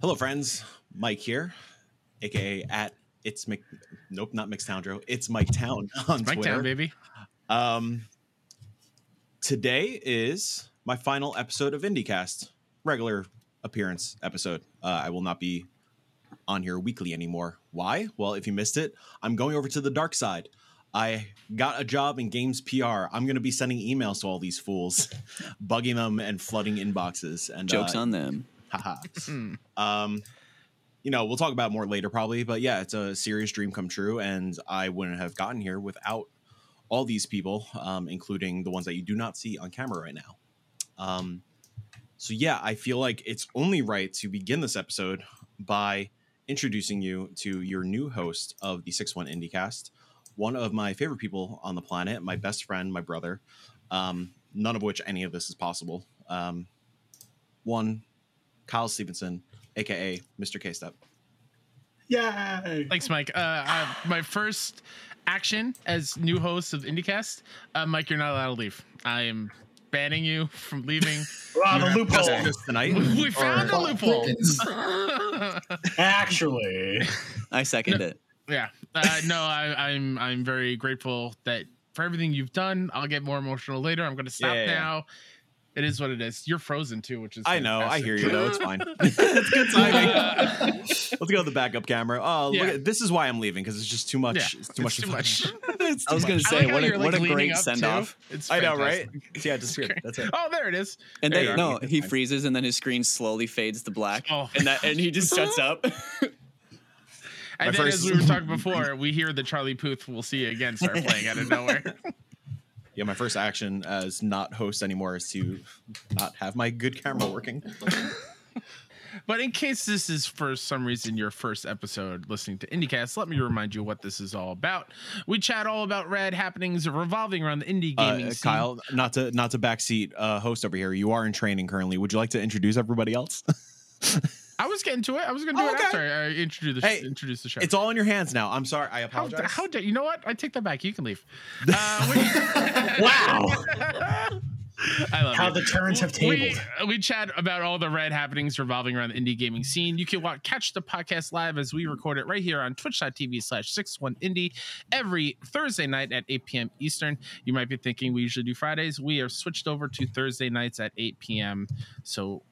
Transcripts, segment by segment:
Hello, friends. Mike here, aka at it's Mc. Nope, not Mixtoundro. It's Mike Town on Mike Twitter. Town, baby. Um, today is my final episode of IndieCast, regular appearance episode. Uh, I will not be on here weekly anymore. Why? Well, if you missed it, I'm going over to the dark side. I got a job in games PR. I'm going to be sending emails to all these fools, bugging them and flooding inboxes. And Jokes uh, on them. Haha. Hmm. Um, you know, we'll talk about more later probably, but yeah, it's a serious dream come true, and I wouldn't have gotten here without all these people, um, including the ones that you do not see on camera right now. Um, so yeah, I feel like it's only right to begin this episode by introducing you to your new host of the Six One IndieCast, one of my favorite people on the planet, my best friend, my brother. Um, none of which any of this is possible. Um, one, Kyle Stevenson, aka Mr. K Step. Yay! Thanks, Mike. Uh, uh, my first action as new host of IndieCast, uh, Mike, you're not allowed to leave. I am banning you from leaving. Wow, the loophole. tonight. we found a loophole. Actually, I second it. yeah. Uh, no, I, I'm I'm very grateful that for everything you've done. I'll get more emotional later. I'm going to stop Yeah, yeah, yeah. Now. It is what it is. You're frozen too, which is I know, I hear you though. It's fine. it's good timing. Uh, Let's go to the backup camera. Oh, Yeah. look at, this is why I'm leaving because it's just too much. Yeah, it's too much. it's to too much. it's I was too gonna say like what a you're, what a great send off. It's I know, right? Yeah, just here. That's it. Oh, there it is. And There then no, are. he freezes and then his screen slowly fades to black. Oh. And that and he just shuts up. And My then, first- as we were talking before, we hear the Charlie Puth "We'll See You Again" start playing out of nowhere. Yeah, my first action as not host anymore is to not have my good camera working. but in case this is for some reason your first episode listening to IndieCast, let me remind you what this is all about. We chat all about rad happenings revolving around the indie gaming Uh, scene. Kyle, not to not to backseat uh, host over here. You are in training currently. Would you like to introduce everybody else? I was getting to it. I was going to do Oh, it okay. after I I introduce the, Hey, introduce the show. it's all in your hands now. I'm sorry. I apologize. how dare you know what? I take that back. You can leave. Uh, we- wow! I love How you. the turns have we, tabled. we chat about all the red happenings revolving around the indie gaming scene. You can watch, catch the podcast live as we record it right here on twitch.tv slash 61indie every Thursday night at 8 p.m. Eastern. You might be thinking we usually do Fridays. We are switched over to Thursday nights at 8 p.m. So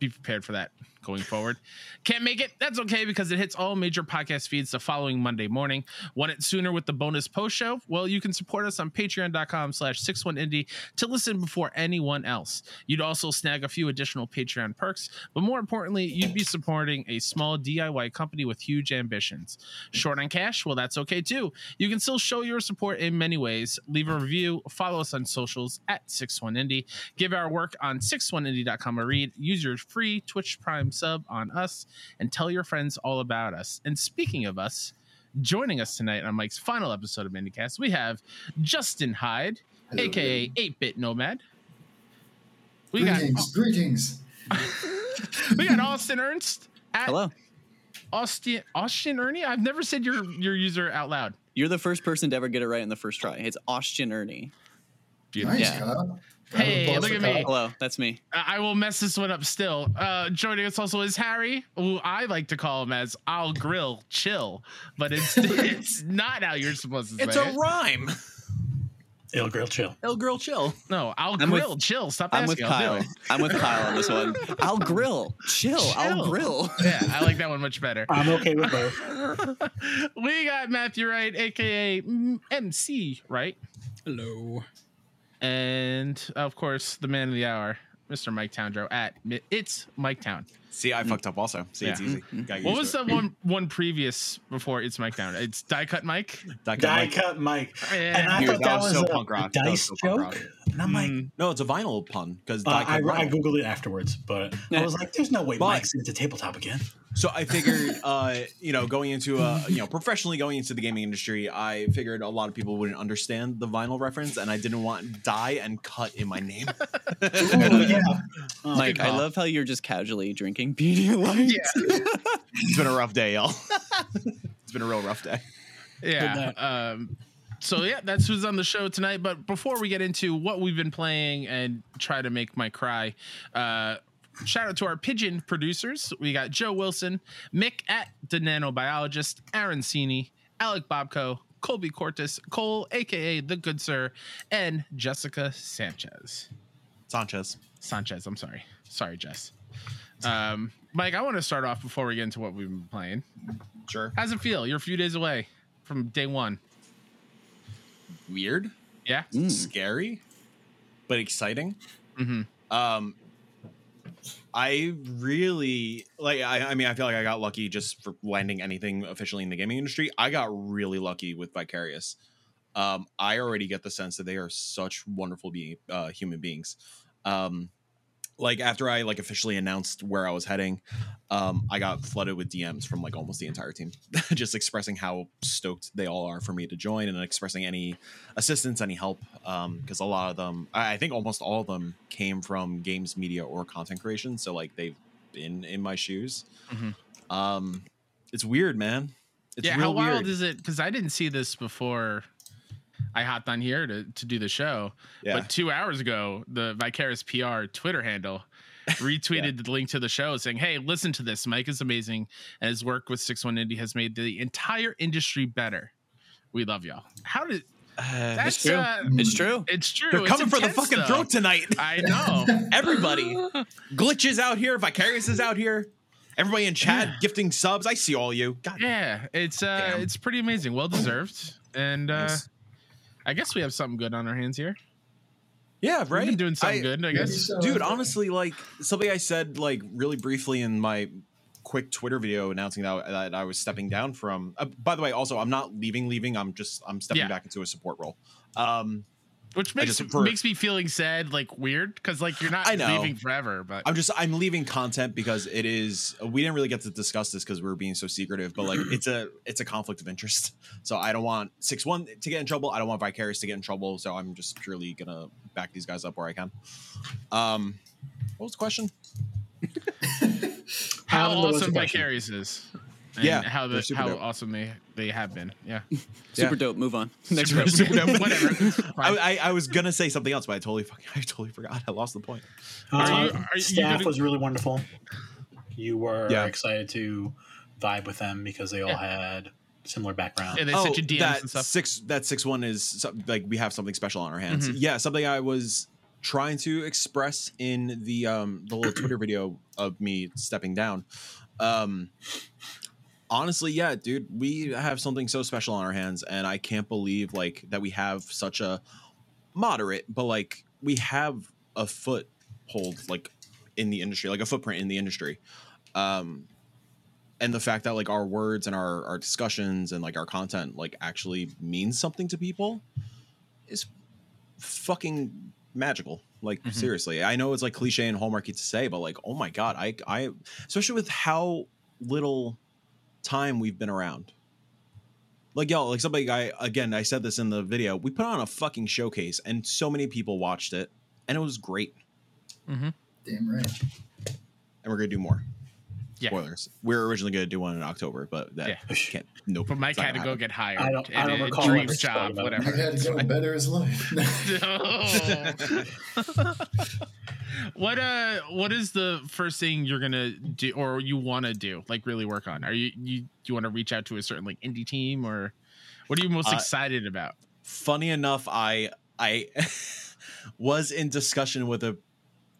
be prepared for that going forward. Can't make it? That's okay because it hits all major podcast feeds the following Monday morning. Want it sooner with the bonus post show? Well, you can support us on patreon.com slash 61indie to listen before anyone else. You'd also snag a few additional Patreon perks, but more importantly, you'd be supporting a small DIY company with huge ambitions. Short on cash? Well, that's okay too. You can still show your support in many ways. Leave a review, follow us on socials at 61indie, give our work on 61indie.com a read, use your free Twitch Prime sub on us, and tell your friends all about us. And speaking of us, joining us tonight on Mike's final episode of IndieCast, we have Justin Hyde, Hello, aka 8-Bit Nomad. We got greetings, greetings. we got Austin Ernst at Hello. Austin Austin Ernie. I've never said your your user out loud. You're the first person to ever get it right in the first try. It's Austin Ernie. Nice, Yeah. Kyle. Hey, Round look at me. Hello, that's me. I I will mess this one up still. Uh, joining us also is Harry, who I like to call him as I'll grill chill, but it's it's not how you're supposed to It's say a it. rhyme. Ill grill chill. El girl, chill. No, I'll I'm with- grill chill. Stop I'm with asking. I'll Kyle. I'm with Kyle on this one. I'll grill. Chill. I'll grill. Yeah, I like that one much better. I'm okay with both. we got Matthew Wright, aka MC Wright, Hello. And of course the man of the hour, Mr. Mike Towndrow at it's Mike Town. See, I fucked up also. See, it's Yeah. easy. Got What was to the one one previous before it's Mike Town? It's Die Cut Mike. it. That Die guy- cut Mike. Yeah. And I Dude, thought that that was was so a punk rock. Dice so joke. rock. And I'm like, Mm. No, it's a vinyl pun because uh, I, I googled it afterwards, but I was like, "There's no way But- Mike's into tabletop again." So I figured, uh, you know, going into a, you know, professionally going into the gaming industry, I figured a lot of people wouldn't understand the vinyl reference, and I didn't want die and cut in my name. Ooh, yeah. Oh, Mike, I love how you're just casually drinking Pedialyte. Yeah. it's been a rough day, y'all. it's been a real rough day. Yeah. Um, so yeah, that's who's on the show tonight. But before we get into what we've been playing and try to make my cry, uh, shout out to our pigeon producers. We got Joe Wilson, Mick at the Nanobiologist, Aaron Cini, Alec Bobko, Colby Cortis, Cole, aka the Good Sir, and Jessica Sanchez. Sanchez. Sanchez, I'm sorry. Sorry, Jess. Um, Mike, I want to start off before we get into what we've been playing. Sure. How's it feel? You're a few days away from day one. Weird, Yeah. Mm. scary, but exciting. Mm-hmm. Um, I really like. I, I mean, I feel like I got lucky just for landing anything officially in the gaming industry. I got really lucky with Vicarious. Um, I already get the sense that they are such wonderful being uh, human beings. Um, like after I like officially announced where I was heading, um, I got flooded with DMs from like almost the entire team, just expressing how stoked they all are for me to join and expressing any assistance, any help. Um, because a lot of them, I think almost all of them came from games, media, or content creation. So like they've been in my shoes. Mhm. Um, it's weird, man. It's yeah. How wild weird. is it? Because I didn't see this before I hopped on here to, to do the show. yeah. But two hours ago, the Vicarious PR Twitter handle retweeted the link to the show saying, Hey, listen to this. Mike is amazing. And his work with 6 1 Indie has made the entire industry better. We love y'all. How did that's true. Uh, It's true. it's true. They're It's coming for the fucking though. throat tonight. I know. Everybody. Glitches out here. Vicarious is out here. Everybody in chat gifting subs. I see all you. God Yeah, it's uh Damn. it's pretty amazing. Well deserved. And uh Nice. I guess we have something good on our hands here. Yeah, We've right. been doing something I- good, I guess. so. dude honestly like something i said like really briefly in my quick twitter video announcing that, that i was stepping down from uh, by the way also i'm not leaving leaving i'm just i'm stepping Yeah. back into a support role um Which makes just- for- makes me feeling sad, like weird, because like you're not I know. leaving forever. But i'm just i'm leaving content because it is we didn't really get to discuss this because we were being so secretive but like it's a it's a conflict of interest so i don't want six one to get in trouble i don't want vicarious to get in trouble so i'm just purely gonna back these guys up where i can um what was the question how Adam, what was awesome? Vicarious is. And Yeah, how the how dope. awesome they they have been. Yeah, Super Yeah. dope. Move on. Next Super- question. super dope. Whatever. I, I, I was gonna say something else, but I totally fucking I totally forgot. I lost the point. Are Uh, you- are you staff gonna- was really wonderful. You were Yeah. excited to vibe with them because they all had similar background. And they sent you DMs Oh, that and stuff. six that six one is like we have something special on our hands. Mhm. Yeah, something I was trying to express in the um the little Twitter video of me stepping down. Um honestly, yeah, dude, we have something so special on our hands, and I can't believe like that we have such a moderate, but like we have a foothold like in the industry, like a footprint in the industry. Um and the fact that like our words and our our discussions and like our content like actually means something to people is fucking magical like Mhm. seriously i know it's like cliche and hallmarky to say but like oh my god i i especially with how little time we've been around like yo like somebody i again i said this in the video we put on a fucking showcase and so many people watched it and it was great Mm-hmm. Damn right. and we're gonna do more Yeah. spoilers we are originally gonna do one in october but that Yeah. can't nope But Mike it's not had to go get hired. I don't- I don't a recall dream ever job, spoke about whatever. had to go better his life. what uh what is the first thing you're gonna do or you want to do like really work on are you you do you want to reach out to a certain like indie team or what are you most Uh, excited about funny enough i i was in discussion with a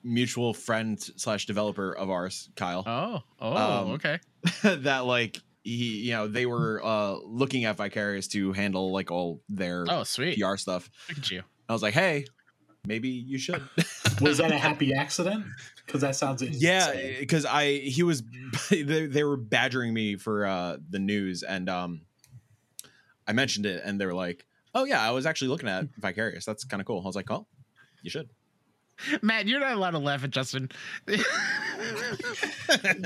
mutual friend slash developer of ours kyle. Oh oh Um, okay. that like he you know they were uh looking at vicarious to handle like all their oh sweet. Pr stuff. Look at you. I was like hey maybe you should. Was that a happy accident? Because that sounds yeah because i he was they, they were badgering me for uh the news and um i mentioned it and they were like oh yeah i was actually looking at vicarious. That's kind of cool. I was like oh you should matt you're not allowed to laugh at justin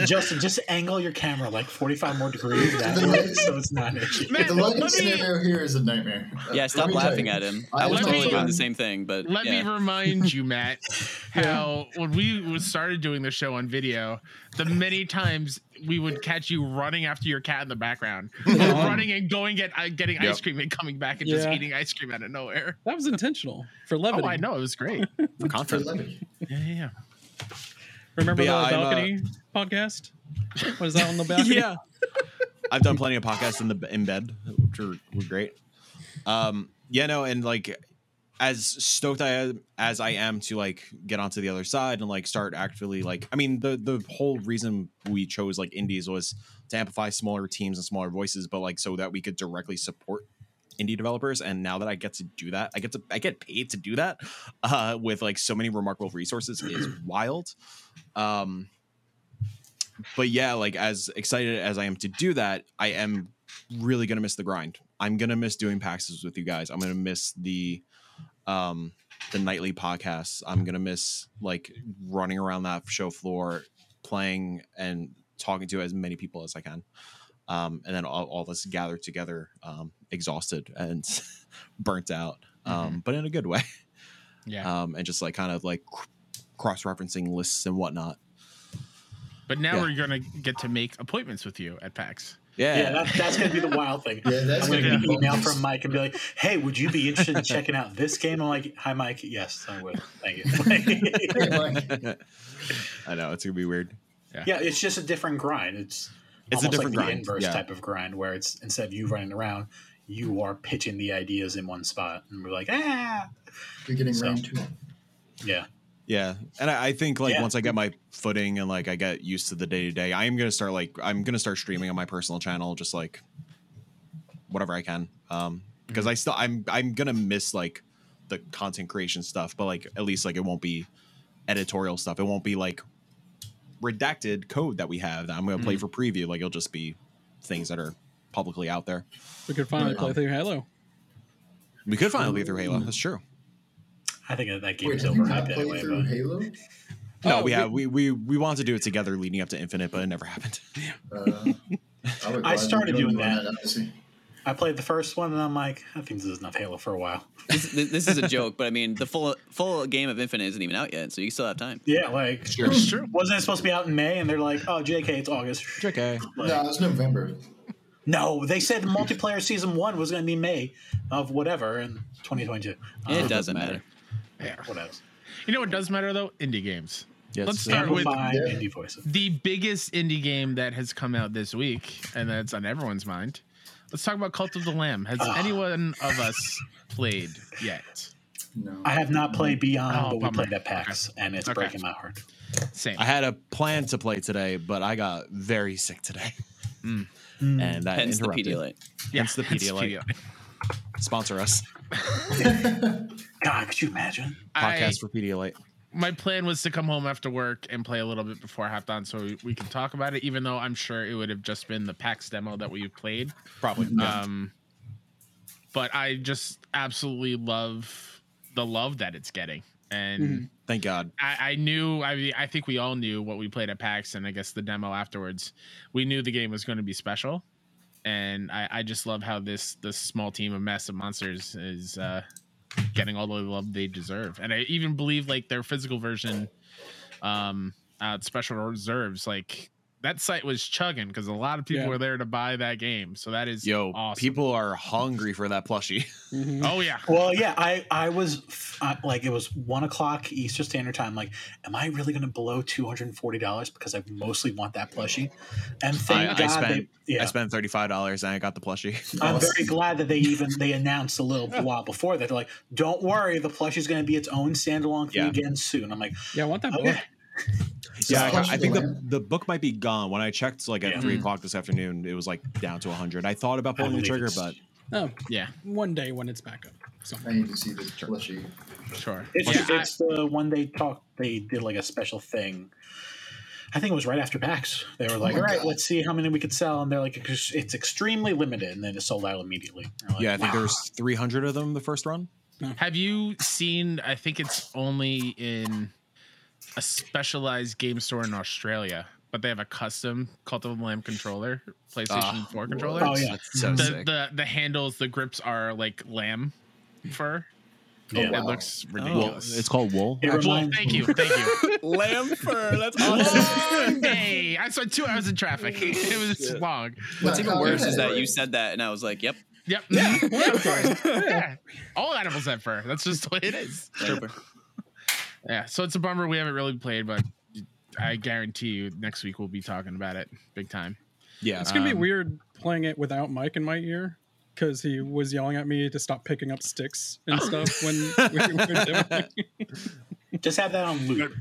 Justin, just angle your camera like 45 more degrees that The way so it's not itchy. Man, the lighting let me- scenario here is a nightmare. Yeah, let stop laughing at him. I I was totally me- doing the same thing, but Let yeah. me remind you, Matt, how when we started doing the show on video, the many times we would catch you running after your cat in the background, or running and going get uh, getting Yep. ice cream and coming back and just eating ice cream out of nowhere. That was intentional for levity. Oh, I know it was great. for For content levity. yeah, yeah, yeah. Remember yeah, the I'm, uh, balcony podcast? What is that on the balcony? yeah. I've done plenty of podcasts in the in bed, which are, were great. Um, yeah, no, and like as stoked I am, as I am to like get onto the other side and like start actually like I mean the the whole reason we chose like indies was to amplify smaller teams and smaller voices, but like so that we could directly support indie developers and now that I get to do that, I get to I get paid to do that uh with like so many remarkable resources is wild. Um but yeah, like as excited as I am to do that, I am really gonna miss the grind. I'm gonna miss doing PAXs with you guys. I'm gonna miss the um the nightly podcasts. I'm gonna miss like running around that show floor, playing and talking to as many people as I can. Um, and then all, all of us gathered together, um, exhausted and burnt out, um, but in a good way. Yeah. Um, and just like kind of like cross referencing lists and whatnot. But now Yeah. we're gonna get to make appointments with you at PAX. Yeah. Yeah, that, that's going to be the wild thing. Yeah, that's I'm going to get be an email from Mike and be like, "Hey, would you be interested in checking out this game?" I'm like, "Hi, Mike. Yes, I would. Thank you." I know it's gonna be weird. yeah, it's just a different grind. It's It's a almost different like grind, the inverse yeah. type of grind where it's instead of you running around, you are pitching the ideas in one spot, and we're like, ah, You're getting So- rain too. yeah, Yeah, and I, I think like Yeah. once I get my footing and like I get used to the day to day, I am gonna start like I'm gonna start streaming on my personal channel, just like whatever I can. Um, because mm-hmm. I still I'm I'm gonna miss like the content creation stuff, but like at least like it won't be editorial stuff. It won't be like redacted code that we have that I'm gonna play mm-hmm. for preview. Like it'll just be things that are publicly out there. We could finally mm-hmm. play through Halo. We could finally play through Halo. That's true. I think that, that game Wait, is have you overhyped played anyway. through But Halo? No, Oh, we we- have we, we we wanted to do it together leading up to Infinite, but it never happened. Uh, I, I started doing you on that. I played the first one, and I'm like, I think this is enough Halo for a while. This, this this is a joke, but I mean, the full full game of Infinite isn't even out yet, so you still have time. Yeah, like sure, true. wasn't it supposed to be out in May? And they're like, oh, JK, it's August. Okay. Like, No, it's November. No, they said multiplayer season one was going to be May of whatever in 2022. It Uh, doesn't matter. Yeah. What else? You know what does matter though? Indie games. Yes. Let's start with Amplify indie voices. the biggest indie game that has come out this week, and that's on everyone's mind. Let's talk about Cult of the Lamb. Has Ah. anyone of us played yet? No. I have not played Beyond, Oh, but we bummer. played at PAX, and it's Okay. breaking my heart. Same. I had a plan to play today, but I got very sick today, Mm. and that Hence the interrupted. Pedialyte. yeah, hence the it's Pedialyte. Sponsor us. God, could you imagine? I, Podcast for Pedialyte. my plan was to come home after work and play a little bit before I hopped on, so we, we can talk about it. Even though I'm sure it would have just been the PAX demo that we played. Probably. Um, but I just absolutely love the love that it's getting, and Thank God. I, I knew. I mean, I think we all knew what we played at PAX, and I guess the demo afterwards. We knew the game was going to be special, and I, I just love how this this small team of massive monsters is uh, getting all the love they deserve, and I even believe like their physical version, um, uh, special reserves, like that site was chugging because a lot of people Yeah. were there to buy that game. So that is Yo, awesome. people are hungry for that plushie. Mhm. Oh yeah, Well, yeah, I I was uh, like, it was one o'clock Eastern Standard Time. Like, am I really going to blow two hundred and forty dollars because I mostly want that plushie? And thank I, God I spent they, yeah, I spent thirty five dollars and I got the plushie. I'm very glad that they even they announced a little while before that they're like, don't worry, the plushie is going to be its own standalone thing Yeah. again soon. I'm like, Yeah, I want that book. Okay, yeah, I, I think the, the book might be gone. When I checked like at Yeah. three o'clock this afternoon, it was like down to hundred. I thought about pulling the trigger, it's- but Oh, yeah, one day when it's back up. So I need to see this plushie. sure. it's yeah, I- it's the one they talked. They did like a special thing. I think it was right after PAX. They were oh like, my "All right, God. let's see how many we could sell," and they're like, "It's it's extremely limited," and then it sold out immediately. Like, yeah, I think "Wow." there was three hundred of them the first run. Have you seen? I think it's only in a specialized game store in Australia, but they have a custom Cult of the Lamb controller, PlayStation Ah, 4 controller. Oh, yeah. So The, sick. the the handles, the grips are like lamb fur. Yeah. It wow. looks wool. ridiculous. It's called wool. It actually. well, thank you, thank you. Lamb fur. That's Long day. I spent two hours in traffic. It was long. What's even worse is that you said that, and I was like, "Yep, Yep. Yeah. yeah, of course. yeah. All animals have fur. That's just the way it is. super." Yeah. So it's a bummer we haven't really played, but I guarantee you, next week we'll be talking about it big time. Yeah, It's gonna be Um, weird playing it without Mike in my ear because he was yelling at me to stop picking up sticks and stuff when we were doing it. Just have that on loop.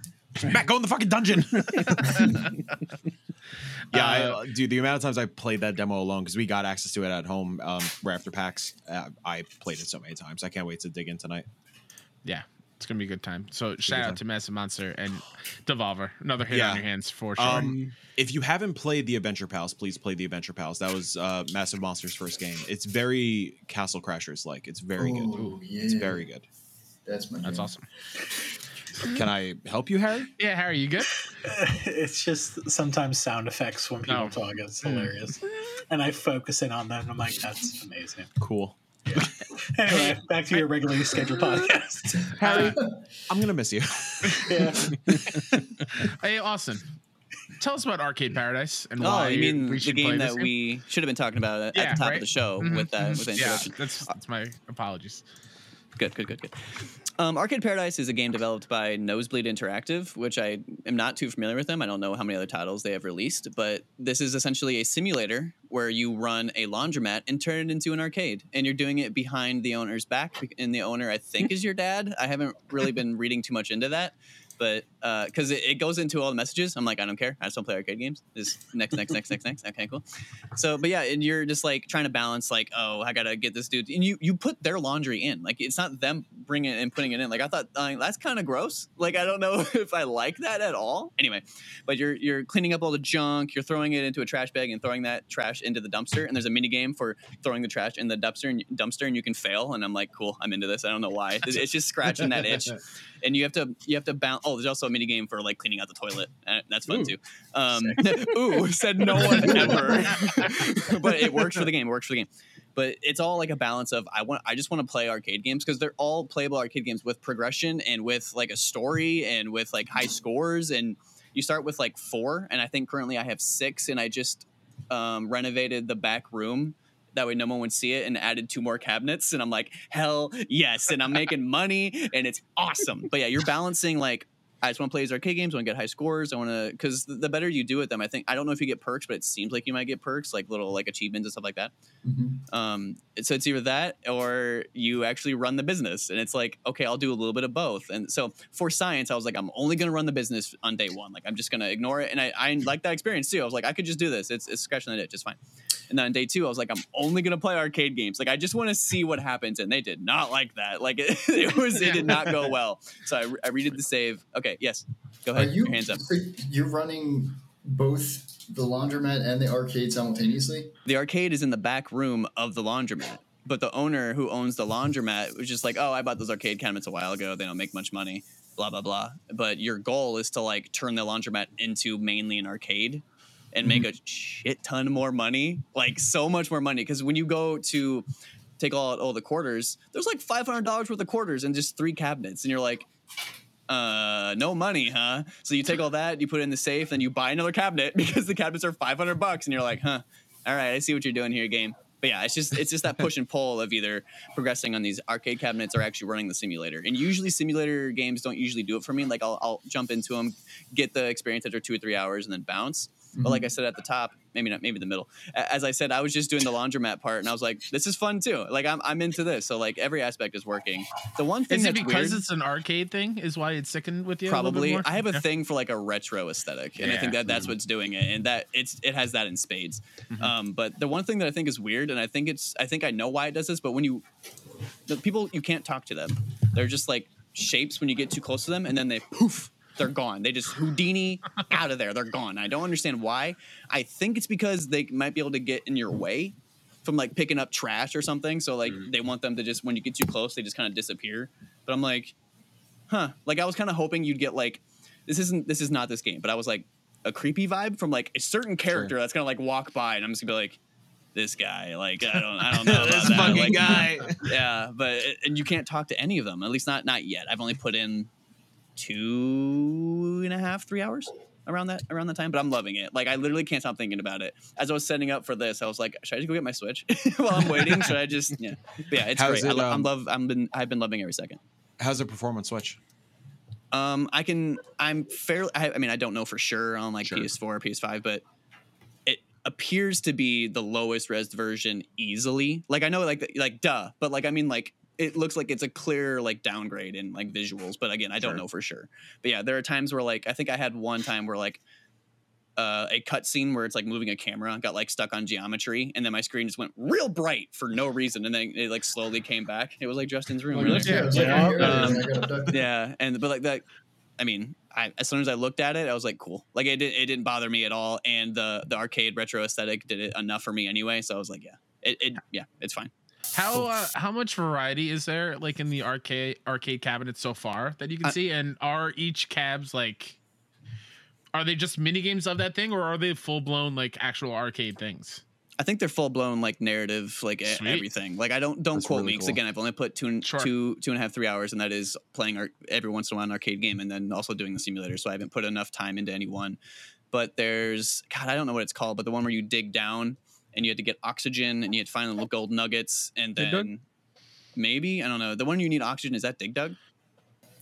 Matt, go in the fucking dungeon. yeah, I, Uh, uh, dude, the amount of times I played that demo alone because we got access to it at home um, right after PAX. Uh, I played it so many times. I can't wait to dig in tonight. Yeah, it's gonna be a good time. So shout out time. to Massive Monster and Devolver. Another hit Yeah. on your hands for sure. Um, if you haven't played the Adventure Pals, please play the Adventure Pals. That was uh, Massive Monster's first game. It's very Castle Crashers like. It's very good. Ooh, yeah. It's very good. That's my. That's jam. awesome. Can I help you, Harry? Yeah, Harry, you good? It's just sometimes sound effects when people Oh. talk. It's Hmm. hilarious. And I focus in on them. And I'm like, that's amazing. Cool. Anyway, back to your regularly scheduled podcast. Harry, I'm gonna miss you. Yeah. Hey, Austin, tell us about Arcade Paradise and Oh, why you mean we the should play game that we should have been talking about at Yeah, the top right? of the show Mhm, with that mhm. with the Yeah, introduction. that's that's my apologies. Good, good, good, good. Um, Arcade Paradise is a game developed by Nosebleed Interactive, which I am not too familiar with them. I don't know how many other titles they have released, but this is essentially a simulator where you run a laundromat and turn it into an arcade, and you're doing it behind the owner's back. And the owner, I think, is your dad. I haven't really been reading too much into that, but because it, it goes into all the messages, I'm like, I don't care. I just don't play arcade games. Just next, next, next, next, next. Okay, cool. So, but yeah, and you're just like trying to balance, like, oh, I gotta get this dude, and you you put their laundry in, like it's not them bringing it and putting it in. Like I thought, uh, that's kind of gross. Like I don't know if I like that at all. Anyway, but you're you're cleaning up all the junk, you're throwing it into a trash bag and throwing that trash into the dumpster, and there's a mini game for throwing the trash in the dumpster and dumpster, and you can fail. And I'm like, cool, I'm into this. I don't know why. It's, it's just scratching that itch, and you have to you have to bounce. Oh, there's also a mini game for like cleaning out the toilet. Uh, that's fun Ooh. too. Um, ooh, said no one ever. but it works for the game. It works for the game. But it's all like a balance of I want I just want to play arcade games because they're all playable arcade games with progression and with like a story and with like high scores and you start with like four and I think currently I have six and I just um, renovated the back room that way no one would see it and added two more cabinets and I'm like hell yes and I'm making money and it's awesome but yeah you're balancing like I just want to play these arcade games. I want to get high scores. I want to because the better you do with them, I think. I don't know if you get perks, but it seems like you might get perks, like little like achievements and stuff like that. Mhm. Um, so it's either that or you actually run the business, and it's like okay, I'll do a little bit of both. And so for science, I was like, I'm only going to run the business on day one. Like I'm just going to ignore it, and I, I like that experience too. I was like, I could just do this. It's, it's scratching the itch. just fine. And then on day two, I was like, I'm only going to play arcade games. Like I just want to see what happens, and they did not like that. Like it, it was, it did not go well. So I, I redid the save. Okay, yes, go ahead. Are you, Your hands up. You're running both the laundromat and the arcade simultaneously. the arcade is in the back room of the laundromat. But the owner who owns the laundromat was just like, oh, I bought those arcade cabinets a while ago. They don't make much money, blah, blah, blah. But your goal is to like turn the laundromat into mainly an arcade and make mm-hmm. a shit ton more money, like so much more money. Because when you go to take all, all the quarters, there's like $500 worth of quarters and just three cabinets. And you're like, uh, no money, huh? So you take all that, you put it in the safe, then you buy another cabinet because the cabinets are 500 bucks. And you're like, huh, all right, I see what you're doing here, game. But yeah, it's just it's just that push and pull of either progressing on these arcade cabinets or actually running the simulator. And usually simulator games don't usually do it for me. Like I'll, I'll jump into them, get the experience after two or three hours, and then bounce. But like I said at the top, maybe not, maybe the middle. As I said, I was just doing the laundromat part, and I was like, this is fun too. Like I'm I'm into this. So like every aspect is working. The one thing Is it that's because weird, it's an arcade thing? Is why it's sticking with you? a bit probably more? i have a Yeah. thing for like a retro aesthetic and i think that that's what's doing it and that it's it has that in spades Mhm. um, but the one thing that i think is weird and i think it's i think i know why it does this but when you the people you can't talk to them they're just like shapes when you get too close to them and then they poof they're gone. They just houdini out of there. They're gone. I don't understand why. I think it's because they might be able to get in your way from like picking up trash or something. So like mm-hmm. they want them to just when you get too close they just kind of disappear. But i'm like huh. Like i was kind of hoping you'd get like this isn't this is not this game but i was like a creepy vibe from like a certain character that's gonna like walk by and i'm just gonna be like this guy. Like i don't i don't know this that. fucking Like, guy. yeah but and you can't talk to any of them at least not not yet. I've only put in two and a half three hours around that around the time but i'm loving it like i literally can't stop thinking about it as i was setting up for this i was like should i just go get my switch while i'm waiting should i just yeah but yeah it's How's great I it, lo- i'm um, love i'm been i've been loving every second How's the performance switch? Um, I can. I'm fairly. I, I mean, I don't know for sure on like Sure. PS4, or PS5, but it appears to be the lowest res version easily. Like I know, like like duh, but like I mean, like it looks like it's a clear like downgrade in like visuals. But again, I don't Sure. know for sure. But yeah, there are times where like I think I had one time where like. Uh, a cutscene where it's like moving a camera got like stuck on geometry, and then my screen just went real bright for no reason, and then it like slowly came back. It was like Justin's room. Like, really. Yeah, it's like, Yeah. here it is, Um, I got abducted. yeah and but like that i mean I, as soon as i looked at it i was like cool like it, did, it didn't bother me at all and the the arcade retro aesthetic did it enough for me anyway so i was like yeah it, it yeah it's fine How uh, how much variety is there like in the arcade arcade cabinets so far that you can I- see? And are each cabs like are they just mini games of that thing or are they full blown like actual arcade things? i think they're full blown like narrative like Sweet. everything like i don't don't That's quote really me because cool. again i've only put two and Sure. two two and a half three hours and that is playing ar- every once in a while an arcade game and then also doing the simulator so i haven't put enough time into any one but there's god i don't know what it's called but the one where you dig down and you had to get oxygen and you had to find the gold nuggets and Dig Dug? then maybe i don't know the one you need oxygen is that dig dug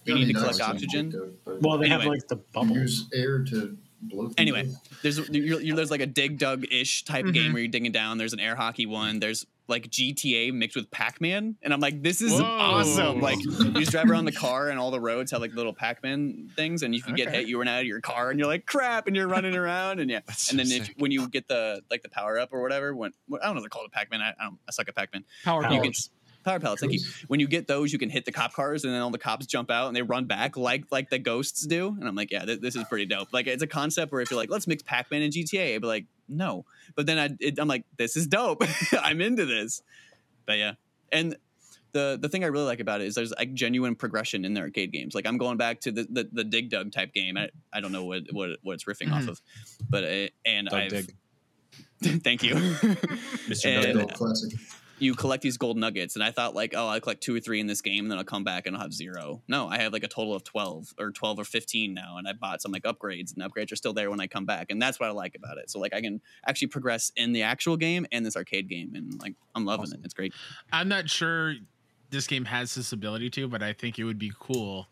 you Yeah, need to collect oxygen? something, but Well, they have like the you bubble. use air to blow. Anyway. there's you're, you're, there's like a dig dug ish type Mhm. game where you're digging down. There's an air hockey one. There's like GTA mixed with Pac Man, and I'm like, this is Whoa. awesome. Like you just drive around the car, and all the roads have like little Pac Man things, and if you get Okay. hit, you run out of your car, and you're like, crap, and you're running around, and yeah. That's And then if, when you get the like the power up or whatever, when I don't know, they call it Pac Man. I, I don't. I suck at Pac Man. Power Power You can pellets. power pellets. Thank you. When you get those, you can hit the cop cars, and then all the cops jump out and they run back like like the ghosts do. And I'm like, yeah, th- this is pretty dope. Like it's a concept where if you're like, let's mix Pac-Man and GTA, I'd like, no. But then I, it, I'm like, this is dope. I'm into this. But yeah, and the the thing I really like about it is there's like genuine progression in the arcade games. Like I'm going back to the the, the Dig Dug type game. I, I don't know what what what it's riffing off Mhm. of, but uh, and I've thank you. Mr. And- Doug Adult classic. You collect these gold nuggets and i thought like oh i collect two or three in this game and then i'll come back and i'll have zero. No i have like a total of 12 or 12 or 15 now and i bought some like upgrades and upgrades are still there when i come back and that's what i like about it. So like i can actually progress in the actual game and this arcade game and like i'm loving Awesome. it it's great. I'm not sure this game has this ability to, but I think it would be cool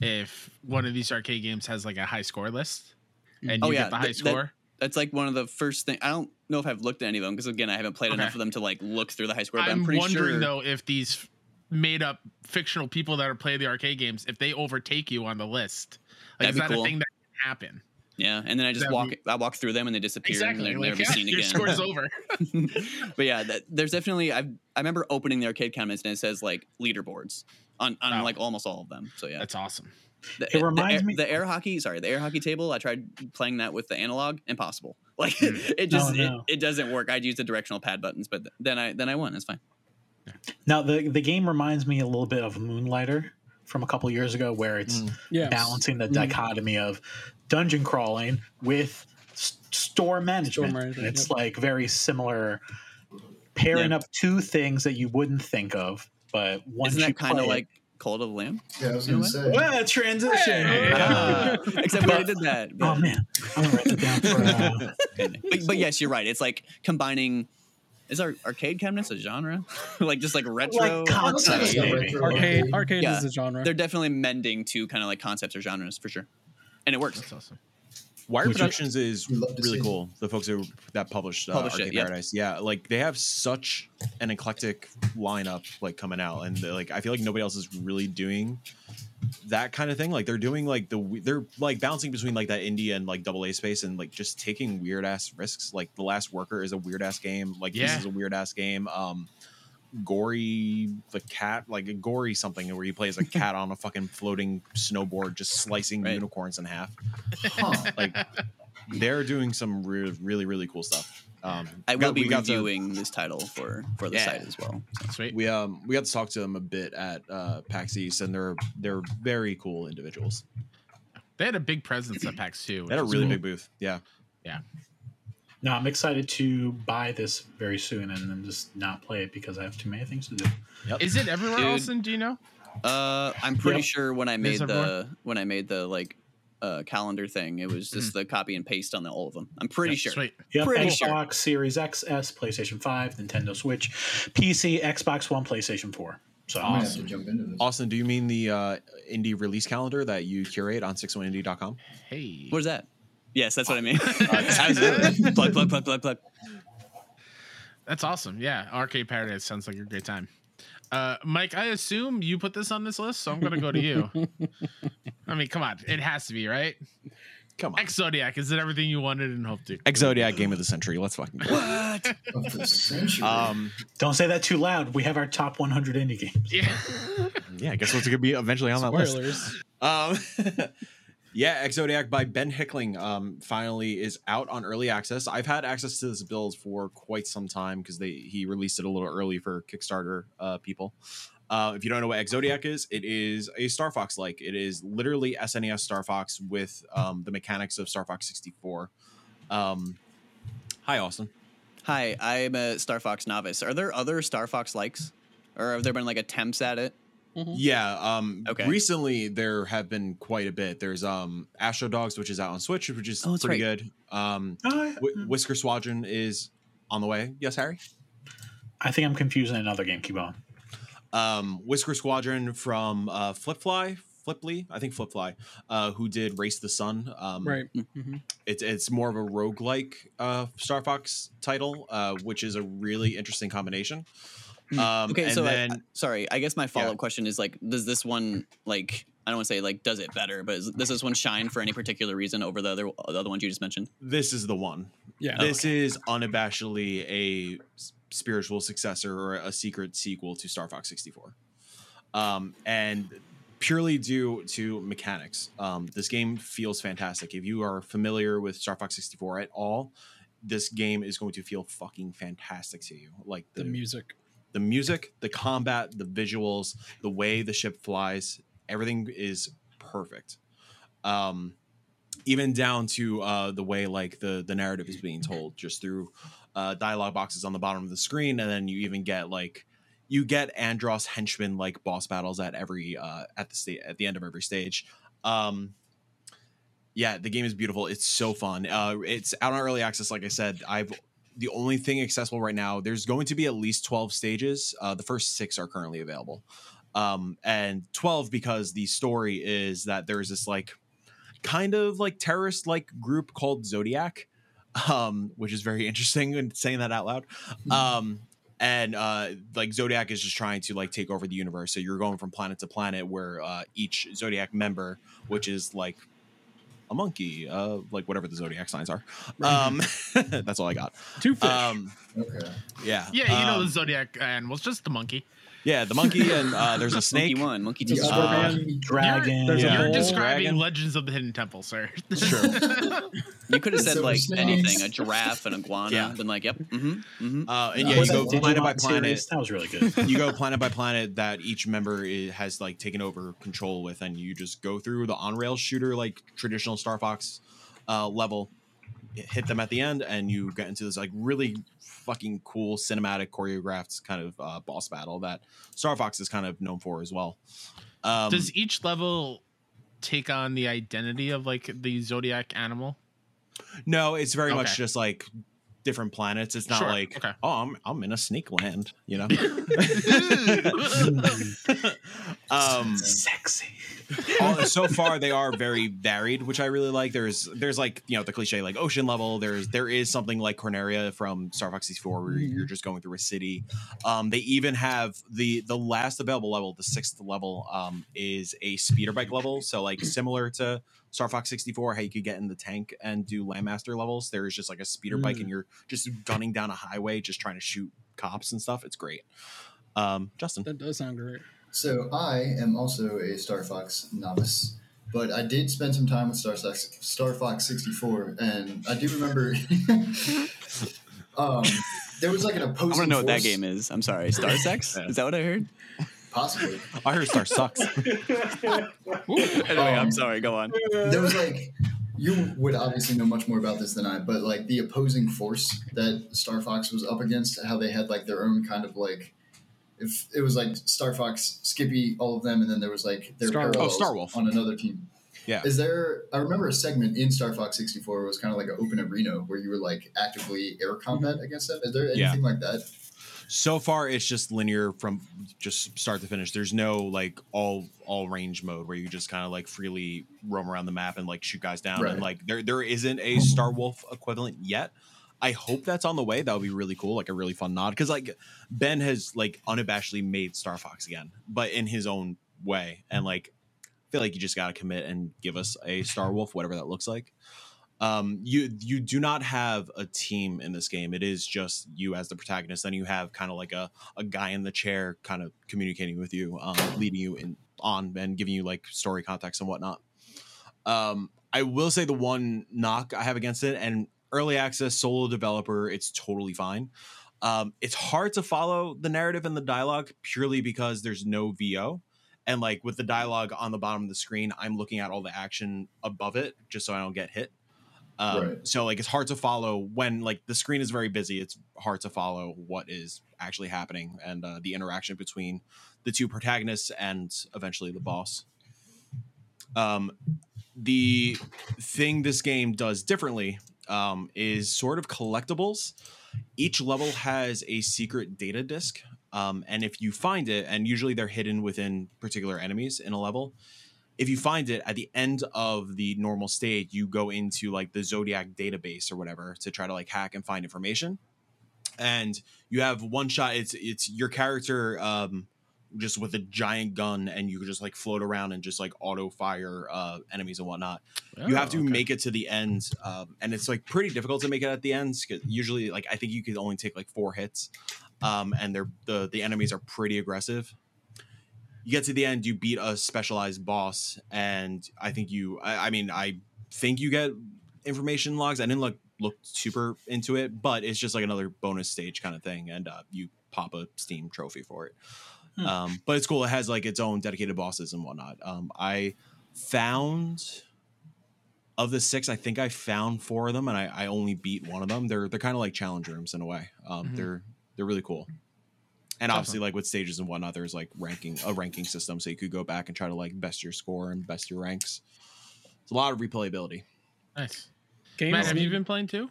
if one of these arcade games has like a high score list and Oh, you yeah, get the high that- score. That's like one of the first thing i don't know if i've looked at any of them because again i haven't played Okay. enough of them to like look through the high score but i'm, I'm pretty wondering sure though if these made up fictional people that are playing the arcade games, if they overtake you on the list, like That'd is that cool. a thing that can happen? yeah and then i just That'd walk be- i walk through them and they disappear and they're Like, never yeah, seen your again score's over. but yeah, that, there's definitely I I remember opening the arcade cabinets and it says like leaderboards on on Wow. like almost all of them. So yeah, That's awesome. The, It reminds the, air, me- the air hockey. Sorry, the air hockey table. I tried playing that with the analog. Impossible. Like Mm. it just Oh, no. it, it doesn't work. I'd use the directional pad buttons, but then I then I won. It's fine. Now the the game reminds me a little bit of Moonlighter from a couple years ago, where it's Mm. Yes. balancing the Mm. dichotomy of dungeon crawling with s- store management. management, it's yep. like very similar, pairing Yeah. up two things that you wouldn't think of, but once Isn't you that kind of play like Cult of the Lamb? Yeah, I was gonna say. it, well, transition. Hey. Ah, except we already did that. Oh but- man, I'm gonna write it down for. Uh, but, but yes, you're right. It's like combining. Is our arcade cabinets a genre? like just like retro. Like concept, That's retro Arcade, arcade. arcade Yeah. is a genre. They're definitely mending to kind of like concepts or genres for sure, and it works. That's awesome. Wired Which- Productions is We love to really cool. The folks who that published, uh, Published Arcade yeah. Paradise, yeah, like they have such an eclectic lineup like coming out, and like I feel like nobody else is really doing that kind of thing. Like they're doing like the they're like bouncing between like that indie and like double A space, and like just taking weird ass risks. Like The Last Worker is a weird ass game. Like Yeah. this is a weird ass game. Um, Gori the cat like a Gori something where you play as a cat on a fucking floating snowboard just slicing Right. unicorns in half Huh. like they're doing some really really really cool stuff um I will got- be we got to- reviewing this title for for the Yeah. site as well. Sweet. we um we got to talk to them a bit at uh pax east and they're they're very cool individuals They had a big presence at PAX too. they had a really was big booth Yeah. yeah no, I'm excited to buy this very soon and then just not play it because I have too many things to do. Yep. Is it everywhere, Dude. Austin? Do you know? Uh, I'm pretty Yep. sure when I made the when I made the like uh calendar thing, it was just the copy and paste on the, all of them. I'm pretty Yeah, sure. Sweet. Yep, Pretty Xbox sure. Series XS, PlayStation 5, Nintendo Switch, PC, Xbox One, PlayStation 4. So I might have Awesome. to jump into this. Austin, do you mean the uh, indie release calendar that you curate on 61indie.com? Hey. What is that? Yes, that's what I mean. Absolutely. plug, plug, plug, plug, plug. That's awesome. Yeah, Arcade Paradise sounds like a great time. Uh, Mike, I assume you put this on this list, so I'm gonna go to you. I mean, come on, it has to be right. Come on. Ex-Zodiac, is it everything you wanted and hoped to? Ex Zodiac game of the century. Let's fucking go. Of the century. Um, don't say that too loud. We have our top 100 indie games. Yeah. yeah, I guess what's going to be eventually on that list. Spoilers. Um, yeah, Ex-Zodiac by Ben Hickling um, finally is out on early access. I've had access to this build for quite some time because they he released it a little early for Kickstarter uh, people. Uh, if you don't know what Ex-Zodiac is, it is a Star Fox like. It is literally SNES Star Fox with um, the mechanics of Star Fox 64. Um, hi, Austin. Hi, I'm a Star Fox novice. Are there other Star Fox likes? Or have there been like attempts at it? Yeah. Um, Okay. Recently, there have been quite a bit. There's um, Astro Dogs, which is out on Switch, which is Oh, pretty right. good. Um, Oh, yeah. Wh- Whisker Squadron is on the way. Yes, Harry. I think I'm confusing another game. Keep on. Um, Whisker Squadron from uh, Flippfly, Fliply, I think Flippfly, uh, who did Race the Sun. Um, Right. Mhm. It's it's more of a roguelike uh, Star Fox title, uh, which is a really interesting combination. Um, Hmm. Okay, and so I- then sorry, I guess my follow up question is like, does this one like I don't want to say like does it better, but is, does this one shine for any particular reason over the other the other ones you just mentioned? this is the one. Yeah. This is unabashedly a spiritual successor or a secret sequel to Star Fox 64. Um, and purely due to mechanics, um, this game feels fantastic. If you are familiar with Star Fox 64 at all, this game is going to feel fucking fantastic to you. Like the music. The music, the combat, the visuals, the way the ship flies, everything is perfect. Um, even down to uh, the way like the the narrative is being told, just through uh, dialogue boxes on the bottom of the screen, and then you even get like you get Andross henchmen like boss battles at every uh, at the state at the end of every stage. Um, yeah, the game is beautiful. It's so fun. Uh, it's out on early access. Like I said, I've the only thing accessible right now. There's going to be at least 12 stages. Uh, the first six are currently available, um, and 12 because the story is that there's this like kind of like terrorist like group called Zodiac, um, which is very interesting when saying that out loud. Um, and uh, like Zodiac is just trying to like take over the universe. So you're going from planet to planet where uh, each Zodiac member, which is like a monkey, uh, like whatever the zodiac signs are. Um, that's all I got. Two fish. Um, okay. yeah, Yeah, you know um, the Zodiac animals, just the monkey. Yeah, the monkey and uh, there's a snake. Monkey one, monkey two. other Uh, man- Dragon. There's a You're describing Dragon. Legends of the Hidden Temple, sir. Sure. You could have said like snakes. anything, a giraffe, an iguana. Yeah. Been like, yep, mm-hmm, mm-hmm. Uh, and yeah, you go that planet by planet. series? That was really good. you go planet by planet that each member i has like taken over control with, and you just go through the on rail shooter like traditional Star Fox uh, level, hit them at the end, and you get into this like really fucking cool cinematic choreographed kind of uh, boss battle that Star Fox is kind of known for as well. Um, Does each level take on the identity of like the Zodiac animal? no, it's very much just like different planets. It's not Sure, like okay. oh, I'm I'm in a snake land, you know. um, Sexy. all, so far they are very varied which i really like. There's there's like you know the cliche like ocean level. There's there is something like corneria from star fox 64 where you're just going through a city. Um they even have the the last available level the sixth level um is a speeder bike level. So like similar to star fox 64 how you could get in the tank and do landmaster levels. There is just like a speeder bike and you're just gunning down a highway just trying to shoot cops and stuff. It's great. Um justin. That does sound great. So I am also a Star Fox novice, but I did spend some time with Star Fox, Star Fox 64, and I do remember. um, there was like an opposing. I opposing. want to know what that game is. I'm sorry, Star Sex. Yeah. Is that what I heard? Possibly. i heard star sucks Anyway, I'm Um, sorry. Go on. There was like. You would obviously know much more about this than I, but like the opposing force that Star Fox was up against, how they had like their own kind of like, if it was like Star Fox, Slippy, all of them, and then there was like their Star- oh, parallels Star Wolf. on another team. Yeah. Is there? I remember a segment in Star Fox 64 was kind of like an open arena where you were like actively air mm-hmm. combat against them. Is there Yeah. anything like that? So far, it's just linear from just start to finish. There's no like all all range mode where you just kind of like freely roam around the map and like shoot guys down. Right. And like there there isn't a Star Wolf equivalent yet. I hope that's on the way. That would be really cool, like a really fun nod. Because like Ben has like unabashedly made Star Fox again, but in his own way. And like I feel like you just gotta commit and give us a Star Wolf, whatever that looks like. Um, you you do not have a team in this game. It is just you as the protagonist. Then you have kind of like a, a guy in the chair, kind of communicating with you, um, leading you in on and giving you like story context and whatnot. Um, I will say the one knock I have against it, and early access solo developer, it's totally fine. Um, it's hard to follow the narrative and the dialogue purely because there's no VO. And like with the dialogue on the bottom of the screen, I'm looking at all the action above it just so I don't get hit. Um, Right. So like it's hard to follow when like the screen is very busy. It's hard to follow what is actually happening and uh, the interaction between the two protagonists and eventually the boss. Um, the thing this game does differently um, is sort of collectibles. Each level has a secret data disk, um, and if you find it, and usually they're hidden within particular enemies in a level, if you find it at the end of the normal stage, you go into like the Zodiac database or whatever to try to like hack and find information. And you have one shot. It's it's your character um, just with a giant gun, and you can just like float around and just like auto fire uh, enemies and whatnot. you have to Oh, okay. make it to the end, um, and it's like pretty difficult to make it at the end. 'cause usually, like I think you could only take like four hits, um, and they're the the enemies are pretty aggressive you get to the end, you beat a specialized boss, and I think you. I, I mean, I think you get information logs. I didn't look look super into it, but it's just like another bonus stage kind of thing, and uh, you pop a Steam trophy for it. Hmm. Um, but it's cool. It has like its own dedicated bosses and whatnot. Um, I found of the six, I think I found four of them, and I, I only beat one of them. They're they're kind of like challenge rooms in a way. Um, Mhm. They're they're really cool. And Awesome. obviously, like with stages and whatnot, there's like ranking a ranking system, so you could go back and try to like best your score and best your ranks. It's a lot of replayability. Nice. Games Matt, have you been playing too?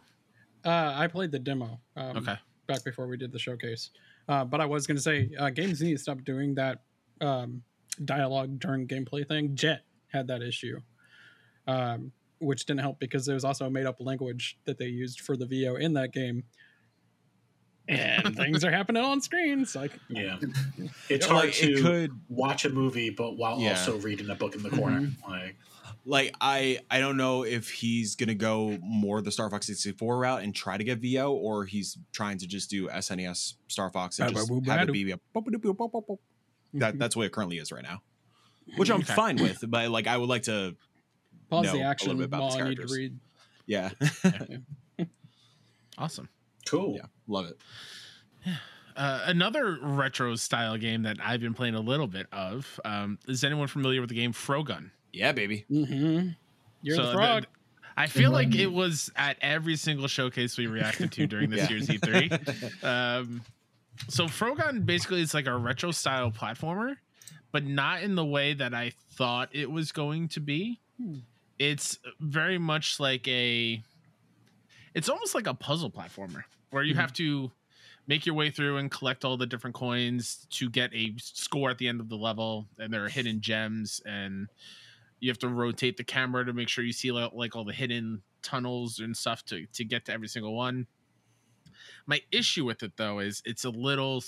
Uh, I played the demo. Um, Okay. Back before we did the showcase, uh, but I was going to say uh, games need to stop doing that um, dialogue during gameplay thing. Jet had that issue, um, which didn't help because there was also a made up language that they used for the VO in that game. And things are happening on screen. It's like, Yeah, it's hard like, to it could watch a movie, but while Yeah. also reading a book in the corner. Mm-hmm. Like, like I I don't know if he's gonna go more the Star Fox 64 route and try to get VO, or he's trying to just do SNES Star Fox and just have it be a that that's the way it currently is right now, which I'm Okay. fine with. But like I would like to, pause know a little bit about while these I need to characters. read. yeah, Awesome. cool. yeah, love it. Uh, another retro style game that I've been playing a little bit of. Um, is anyone familiar with the game Frogun? Yeah, baby. Mm-hmm. You're So the the- frog. I feel like it was at every single showcase we reacted to during this Yeah. year's E3. Um, so Frogun basically is like a retro style platformer, but not in the way that I thought it was going to be. Hmm. It's very much like a. It's almost like a puzzle platformer where you Mhm. have to make your way through and collect all the different coins to get a score at the end of the level, and there are hidden gems and you have to rotate the camera to make sure you see like, like all the hidden tunnels and stuff to to get to every single one. My issue with it though is it's a little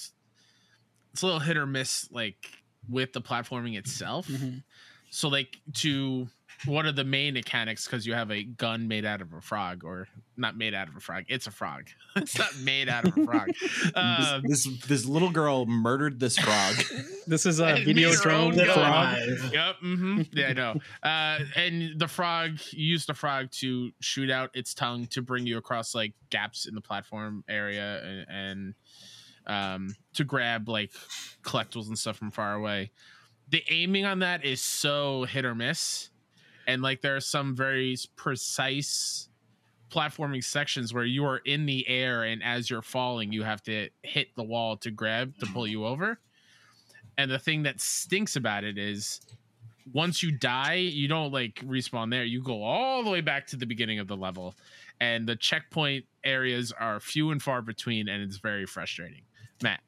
it's a little hit or miss like with the platforming itself. Mhm. So like to what are the main mechanics because you have a gun made out of a frog or not made out of a frog it's a frog it's not made out of a frog uh, this, this this little girl murdered this frog. This is a video drone gun. frog. Live. Yep. hmm Yeah, I know. Uh, and the frog, used the frog to shoot out its tongue to bring you across like gaps in the platform area and, and um, to grab like collectibles and stuff from far away. The aiming on that is so hit or miss. And like there are some very precise platforming sections where you are in the air and as you're falling, you have to hit the wall to grab to pull you over. And the thing that stinks about it is once you die, you don't like respawn there. You go all the way back to the beginning of the level, and the checkpoint areas are few and far between, and it's very frustrating. Matt,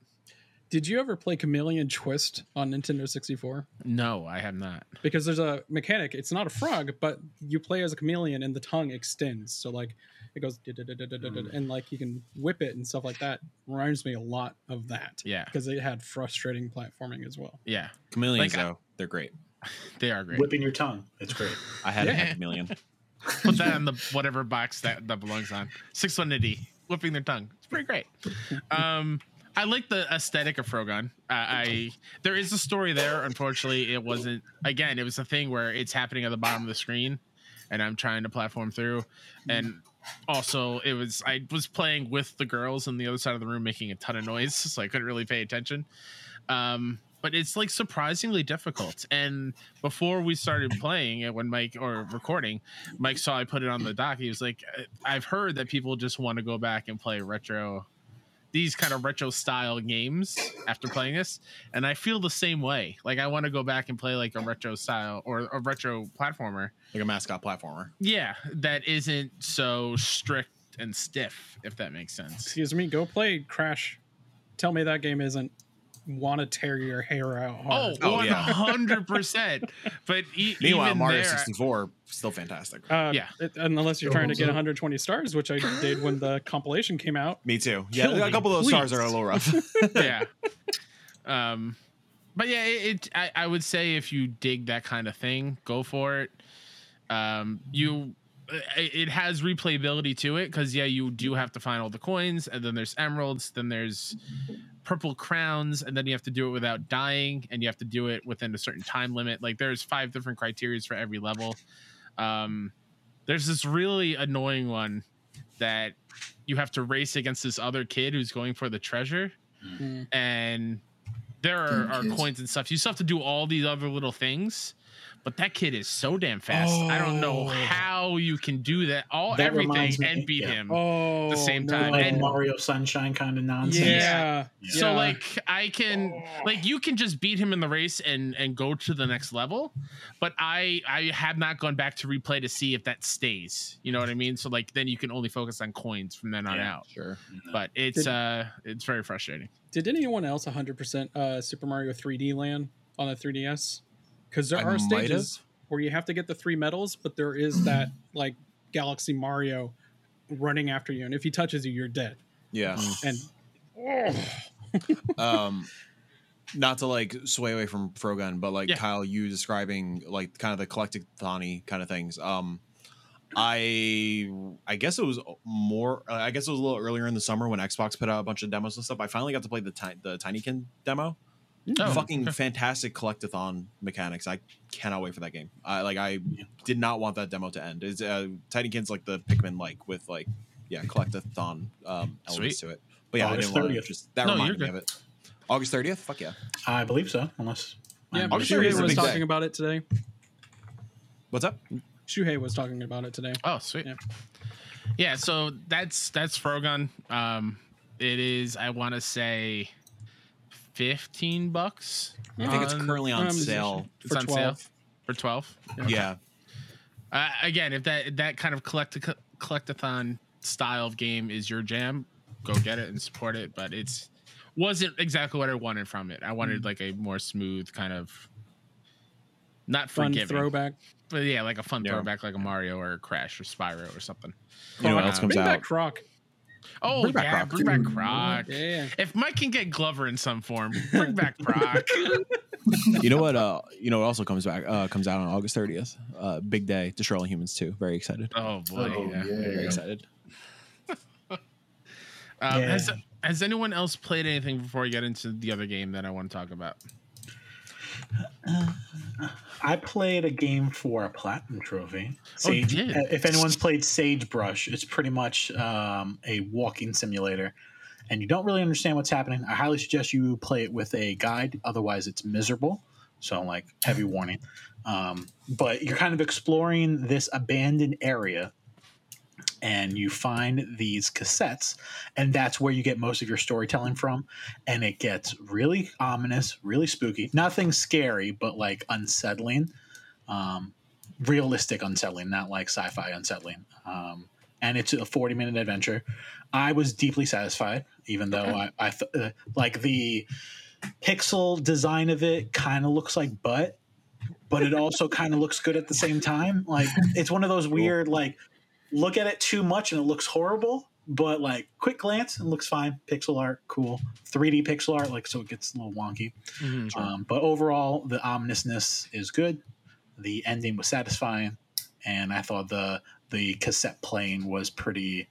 Did you ever play Chameleon Twist on Nintendo 64? no, I have not. Because there's a mechanic. It's not a frog, but you play as a chameleon and the tongue extends. So like it goes "da-da-da-da-da-da-da," and like you can whip it and stuff like that. Reminds me a lot of that. Yeah. Because it had frustrating platforming as well. Yeah, Chameleons, Like, I- though, they're great. they are great. Whipping your tongue. It's great. I had a chameleon. Put that on the whatever box that that belongs on. Six one eighty, whipping their tongue. It's pretty great. Um, I like the aesthetic of Frogun. Uh, I there is a story there. Unfortunately, it wasn't. Again, it was a thing where it's happening at the bottom of the screen, and I'm trying to platform through. And also, it was I was playing with the girls on the other side of the room, making a ton of noise, so I couldn't really pay attention. Um, but it's like surprisingly difficult. And before we started playing it, when Mike or recording, Mike saw I put it on the dock. He was like, "I've heard that people just want to go back and play retro, these kind of retro style games after playing this." And I feel the same way. Like I want to go back and play like a retro style or a retro platformer. Like a mascot platformer. Yeah, that isn't so strict and stiff, if that makes sense. Excuse me, go play Crash. Tell me that game isn't want to tear your hair out Oh, hard. Oh, one yeah. hundred percent. But e- Meanwhile, even Mario there, 64 still fantastic. Uh, Yeah. it- unless you're trying to get 120 stars, which I did when the compilation came out. Me too. Yeah, Kill a me, couple of those stars are a little rough. yeah. Um, but yeah, it, it I, I would say if you dig that kind of thing, go for it. Um, you it it has replayability to it because yeah, you do have to find all the coins, and then there's emeralds, then there's purple crowns, and then you have to do it without dying, and you have to do it within a certain time limit. Like there's five different criterias for every level. Um, there's this really annoying one that you have to race against this other kid who's going for the treasure Mm. and there are, are coins and stuff. You still have to do all these other little things, but that kid is so damn fast. I don't know Oh. how you can do that all That everything and beat yeah. him. Oh, the same no. time. Like And- Mario Sunshine kind of nonsense. Yeah. Yeah. So like I can like you can just beat him in the race and and go to the next level, but I I have not gone back to replay to see if that stays. You know what I mean? So like then you can only focus on coins from then on Yeah. out. sure. But it's Did- uh it's very frustrating. Did anyone else 100% uh, Super Mario 3D Land on the 3DS? Because there I are stages have. where you have to get the three medals, but there is that like Galaxy Mario running after you, and if he touches you, you're dead. Yeah. And um not to like sway away from Frogun, but like Yeah. Kyle, you describing like kind of the collectathon kind of things. Um I I guess it was more uh, I guess it was a little earlier in the summer when Xbox put out a bunch of demos and stuff. I finally got to play the ti- the Tinykin demo. Oh, Fucking okay. fantastic collectathon mechanics. I cannot wait for that game. I like I did not want that demo to end. It's uh Tinykin's like the Pikmin like with like yeah, collectathon um elements Sweet. to it. But yeah, August I didn't want to just that No, reminded me of it. August 30th? Fuck yeah. I believe so, unless. yeah, I'm August Shuhei 30th was big talking day. about it today. What's up? Shuhei was talking about it today. Oh, sweet. Yeah. Yeah. so that's that's Frogun. Um, it is I want to say fifteen bucks. I think it's currently on sale. It's on sale for twelve. Yeah. Uh, again, if that that kind of collect collectathon style of game is your jam, go get it and support it. But it's wasn't exactly what I wanted from it. I wanted like a more smooth kind of not Fun forgiving, throwback. but yeah, like a fun Yeah. throwback, like a Mario or a Crash or Spyro or something. You know what else comes Bring out? back Croc. Oh Bring yeah, Croc. bring back Croc. Yeah. If Mike can get Glover in some form, bring back Croc. You know what? Uh, you know what also comes back? Uh, comes out on August 30th. Uh, big day. Destroy All Humans 2. Very excited. oh boy. Oh, yeah. yeah. Very excited. Um, Yeah. Has Has anyone else played anything before we get into the other game that I want to talk about? I played a game for a platinum trophy. Sage, did? uh, if anyone's played Sagebrush, it's pretty much um, a walking simulator, and you don't really understand what's happening. I highly suggest you play it with a guide. Otherwise, it's miserable. So, like, heavy warning. Um, but you're kind of exploring this abandoned area and you find these cassettes and that's where you get most of your storytelling from and it gets really ominous really spooky nothing scary but like unsettling um, realistic unsettling, not like sci-fi unsettling. Um, and it's a 40 minute adventure. I was deeply satisfied, even though I, I th- uh, like the pixel design of it kind of looks like butt, but it also kind of looks good at the same time. Like it's one of those weird like look at it too much and it looks horrible, but like quick glance it looks fine. Pixel art, cool. 3D pixel art, like so it gets a little wonky. Mhm. Um, but overall, the ominousness is good. The ending was satisfying, and I thought the the cassette playing was pretty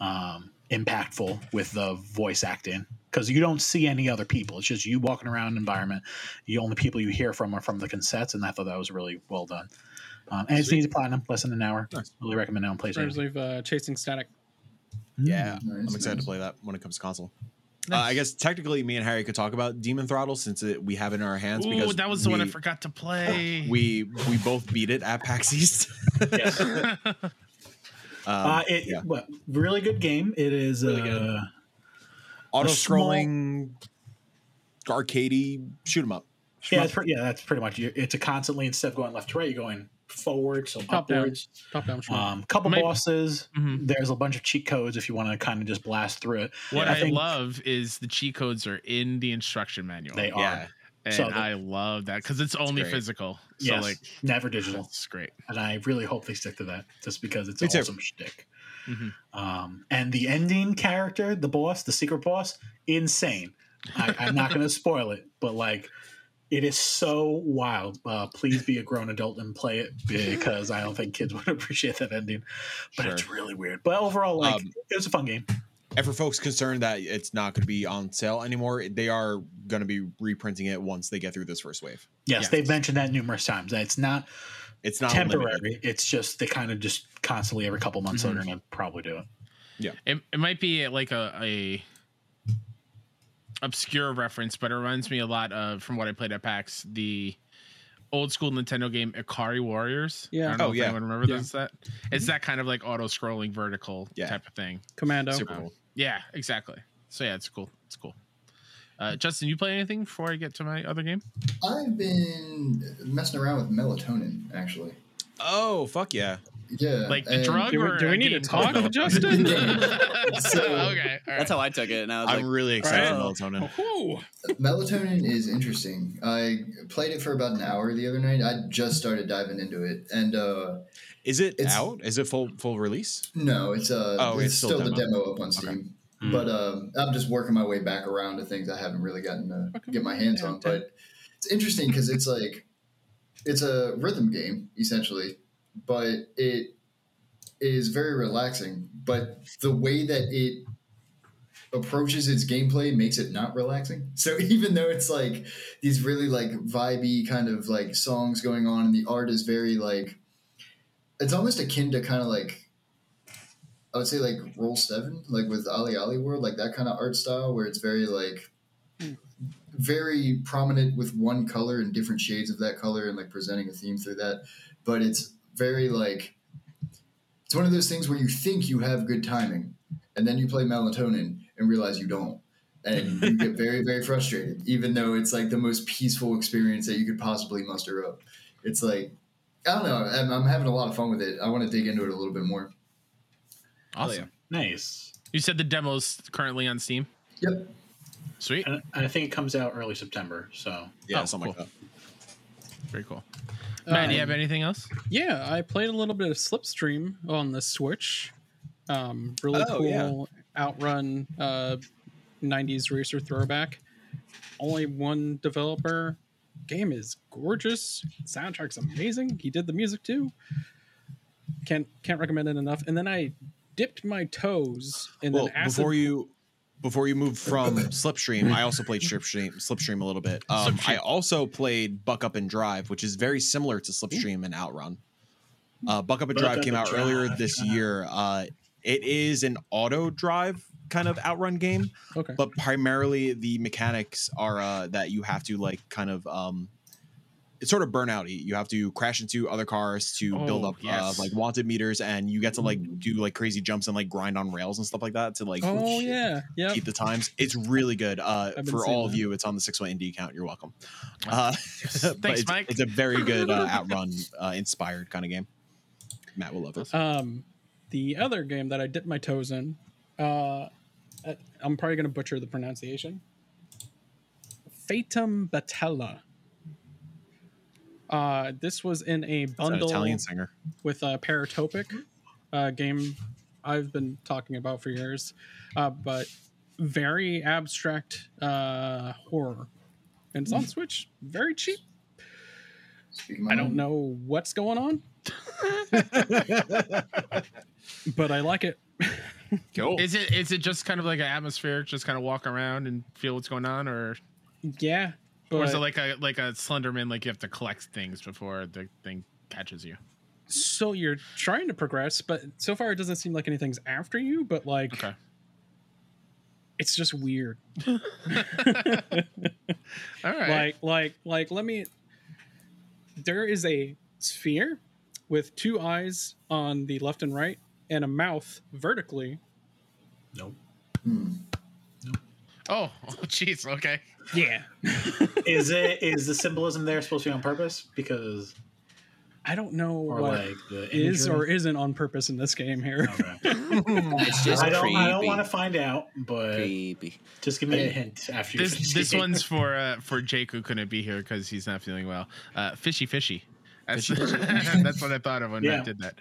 um, impactful with the voice acting because you don't see any other people. It's just you walking around an environment. The only people you hear from are from the cassettes, and I thought that was really well done. Um, and it's Sweet. easy platinum, less than an hour. Nice. Really recommend it on I PlayStation. believe uh, Chasing Static. Yeah, Nice, I'm excited nice. to play that when it comes to console. Uh, I guess technically, me and Harry could talk about Demon Throttle since it, we have it in our hands. Ooh, because that was the one I forgot to play. We we both beat it at PAX East. Um, uh, it, yeah. well, really good game. It is Really uh, good. a Auto small- scrolling, arcadey shoot 'em up. Yeah, it's pretty, yeah, that's pretty much. It's a constantly instead of going left to right, you're going forward, so Top down. Top down. shmup. Um, couple Maybe- bosses. Mhm. There's a bunch of cheat codes if you want to kind of just blast through it. What I I, love is the cheat codes are in the instruction manual. They are Yeah, and so the- I love that because it's only great. physical. So yes, like never digital, It's great. and I really hope they stick to that, just because it's Me an too. awesome shtick. Mhm. Um, and the ending character, the boss, the secret boss, insane. I, I'm not going to spoil it, but like. It is so wild. Uh, please be a grown adult and play it because I don't think kids would appreciate that ending. But it's really weird. But overall, like Um, it was a fun game. and for folks concerned that it's not going to be on sale anymore, they are going to be reprinting it once they get through this first wave. Yes, Yes. they've mentioned that numerous times. That it's not It's not temporary. limited. It's just they kind of just constantly every couple months Mhm. they're going to probably do it. It, it might be like a, a obscure reference, but it reminds me a lot of from what I played at PAX, the old school Nintendo game Ikari Warriors. Yeah. I don't know Oh, if yeah. anyone remember Yeah. this. That it's that kind of like auto scrolling vertical Yeah. type of thing. Commando. Super cool. Yeah, exactly. So yeah, it's cool. It's cool. Uh, Justin, you play anything before I get to my other game? I've been messing around with melatonin, actually. Oh fuck yeah! Yeah. Like the and- drug, Do we- or do we need to talk, called- Justin? So- okay, all right. That's how I took it, and I was I'm like, really excited Right. for melatonin. Whew. Melatonin is interesting. I played it for about an hour the other night. I just started diving into it, and uh, Is it out? Is it full full release? no, it's uh, Oh, it's, it's still still, the demo. demo up on Steam. Hmm. But um, I'm just working my way back around to things I haven't really gotten to Okay. get my hands on. But it's interesting because it's like it's a rhythm game essentially, but it is very relaxing. But the way that it approaches its gameplay makes it not relaxing. So even though it's like these really like vibey kind of like songs going on, and the art is very like it's almost akin to kind of like I would say like Roll Seven, like with OlliOlli World, like that kind of art style where it's very like very prominent with one color and different shades of that color and like presenting a theme through that. But it's very like it's one of those things where you think you have good timing and then you play melatonin and realize you don't. And you get very, very frustrated, even though it's like the most peaceful experience that you could possibly muster up. It's like, I don't know. I'm, I'm having a lot of fun with it. I want to dig into it a little bit more. Awesome. Nice. You said the demo is currently on Steam. Yep. Sweet. And I think it comes out early September. So oh, Yeah, Oh, something cool. like that. Very cool. Matt, do you Um, have anything else? Yeah, I played a little bit of Slipstream on the Switch. Um, really Oh, cool yeah. outrun uh, 90s racer throwback. Only one developer. Game is gorgeous. Soundtrack's amazing. He did the music too. Can't can't recommend it enough. And then I dipped my toes in Well, an acid. before you before you move from Slipstream, I also played Slipstream Slipstream a little bit. Um, I also played Buck Up and Drive, which is very similar to Slipstream and Outrun. Uh, Buck Up and Buck Drive Up came and out earlier this yeah. year. Uh, it is an auto drive kind of outrun game, okay. but primarily the mechanics are uh, that you have to like kind of um, it's sort of burnout you have to crash into other cars to build Oh, up yes. uh, like wanted meters and you get to like do like crazy jumps and like grind on rails and stuff like that to like Oh yeah, yeah. keep the times. It's really good uh for all of you it's on the six one indie account. You're welcome. Uh Thanks, it's, Mike. it's a very good uh, outrun uh, inspired kind of game. Matt will love it. Um, the other game that I dipped my toes in, uh, uh, I'm probably gonna butcher the pronunciation. Fatum Batella. Uh, this was in a It's an bundle italian singer. with a Paratopic uh, game I've been talking about for years, uh, but very abstract uh, horror, and it's on Switch, very cheap. I don't know what's going on, but I like it. cool. Is it is it just kind of like an atmospheric, just kind of walk around and feel what's going on, or? Yeah, but or is it like a like a Slenderman, like you have to collect things before the thing catches you? so you're trying to progress, but so far it doesn't seem like anything's after you. But like, Okay. it's just weird. All right. Like, like, like. Let me. There is a sphere with two eyes on the left and right, and a mouth vertically. Nope. Hmm. oh, oh, jeez. Okay. Yeah, Is it is the symbolism there supposed to be on purpose? Because I don't know or what like the is or isn't on purpose in this game here. Okay. It's just I don't. creepy. I don't want to find out, but creepy. just give me a hint after. This finish this one's for uh, for Jake who couldn't be here because he's not feeling well. Uh, fishy, fishy. That's, that's what I thought of when Yeah. Matt did that.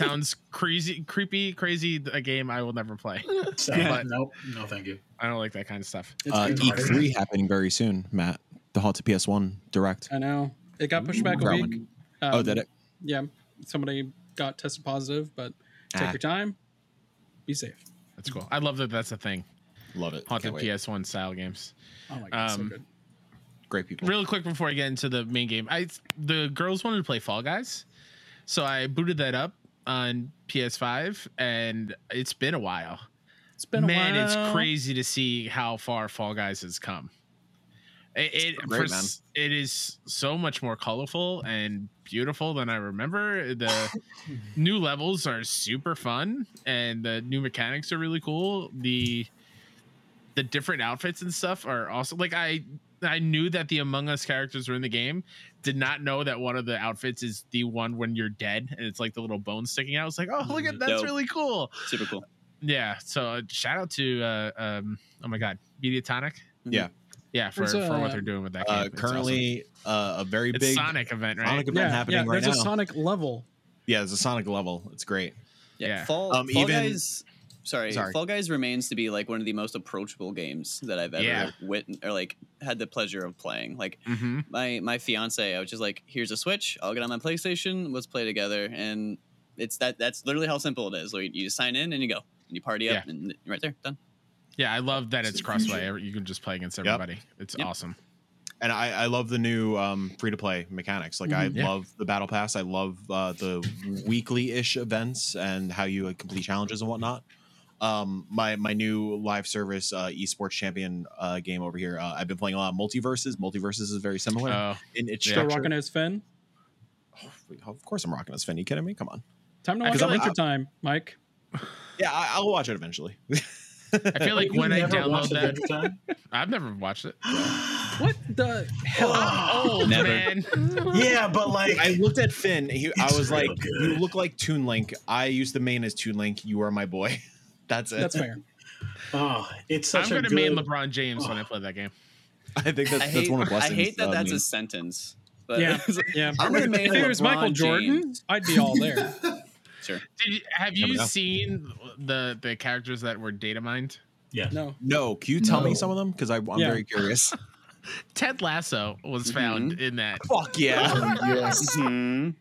Yeah, sounds crazy, creepy, crazy. A game I will never play. So, But- nope, no, thank you. I don't like that kind of stuff. It's uh, e3 happening very soon matt the haunted ps1 direct I know it got pushed back a Growling. week. oh Um, did it Yeah, somebody got tested positive, but take Ah. your time. Be safe. That's cool. I love that. That's a thing. love it Haunted PS1 style games. Oh my god, so Um, good. great people Really quick before I get into the main game, I the girls wanted to play Fall Guys, so I booted that up on PS5, and it's been a while. It's been a man, it's crazy to see how far Fall Guys has come. It, it, great, s- it is so much more colorful and beautiful than I remember. The new levels are super fun, and the new mechanics are really cool. The the different outfits and stuff are also like I I knew that the Among Us characters were in the game. Did not know that one of the outfits is the one when you're dead and it's like the little bone sticking out. I was like, oh look at that's Dope. really cool. Super cool. Yeah. So uh, shout out to uh, um oh my god, Mediatonic. Yeah. Yeah, for, There's for what they're doing with that game. uh, It's awesome. currently uh, a very it's big Sonic event, right? Sonic event yeah, happening yeah. right now. There's a Sonic level. yeah there's a sonic level it's great Yeah. Yeah. Fall, Um, Fall even- Guys. Sorry, Sorry. Fall Guys remains to be like one of the most approachable games that I've ever Yeah. wit or like had the pleasure of playing. Like Mm-hmm. my my fiance, I was just like, "Here's a Switch. I'll get on my PlayStation. Let's play together." And it's that. That's literally how simple it is. Like you just sign in and you go, and you party up, Yeah. and you're right there, done. Yeah, I love that It's it's the future. crossplay. You can just play against Yep. everybody. It's Yep. awesome. and I, I love the new um, free to play mechanics. Like I Mhm. Yeah. love the battle pass. I love uh, the weekly ish events and how you uh, complete challenges and whatnot. Um, my my new live service uh, esports champion uh, game over here. Uh, I've been playing a lot of MultiVersus. MultiVersus is very similar Oh, in its Yeah. Still structure. rocking his fin. Of course, I'm rocking this. Finn, you kidding me? Come on. Time to I watch feel Winter Time, Mike. Yeah, I, I'll watch it eventually. I feel like You when I never download that, Time? I've never watched it. What the hell? I'm old, Never. man. yeah, but like I looked at Finn. He, I was like, good. "You look like Toon Link." I used the main as Toon Link. You are my boy. That's it. That's fair. oh, it's I'm such a gonna good. main LeBron James when I play that game. I think that's, I that's one of the I hate that of that's me. a sentence. But Yeah, yeah. I'm gonna main if it was Michael Jordan, James. I'd be all there. sure. Did you, have you seen the the characters that were data mined? Yeah. No, No, can you tell me some of them? Because I'm Yeah. very curious. Ted Lasso was found in that. Fuck yeah. Oh, yes. Mhm.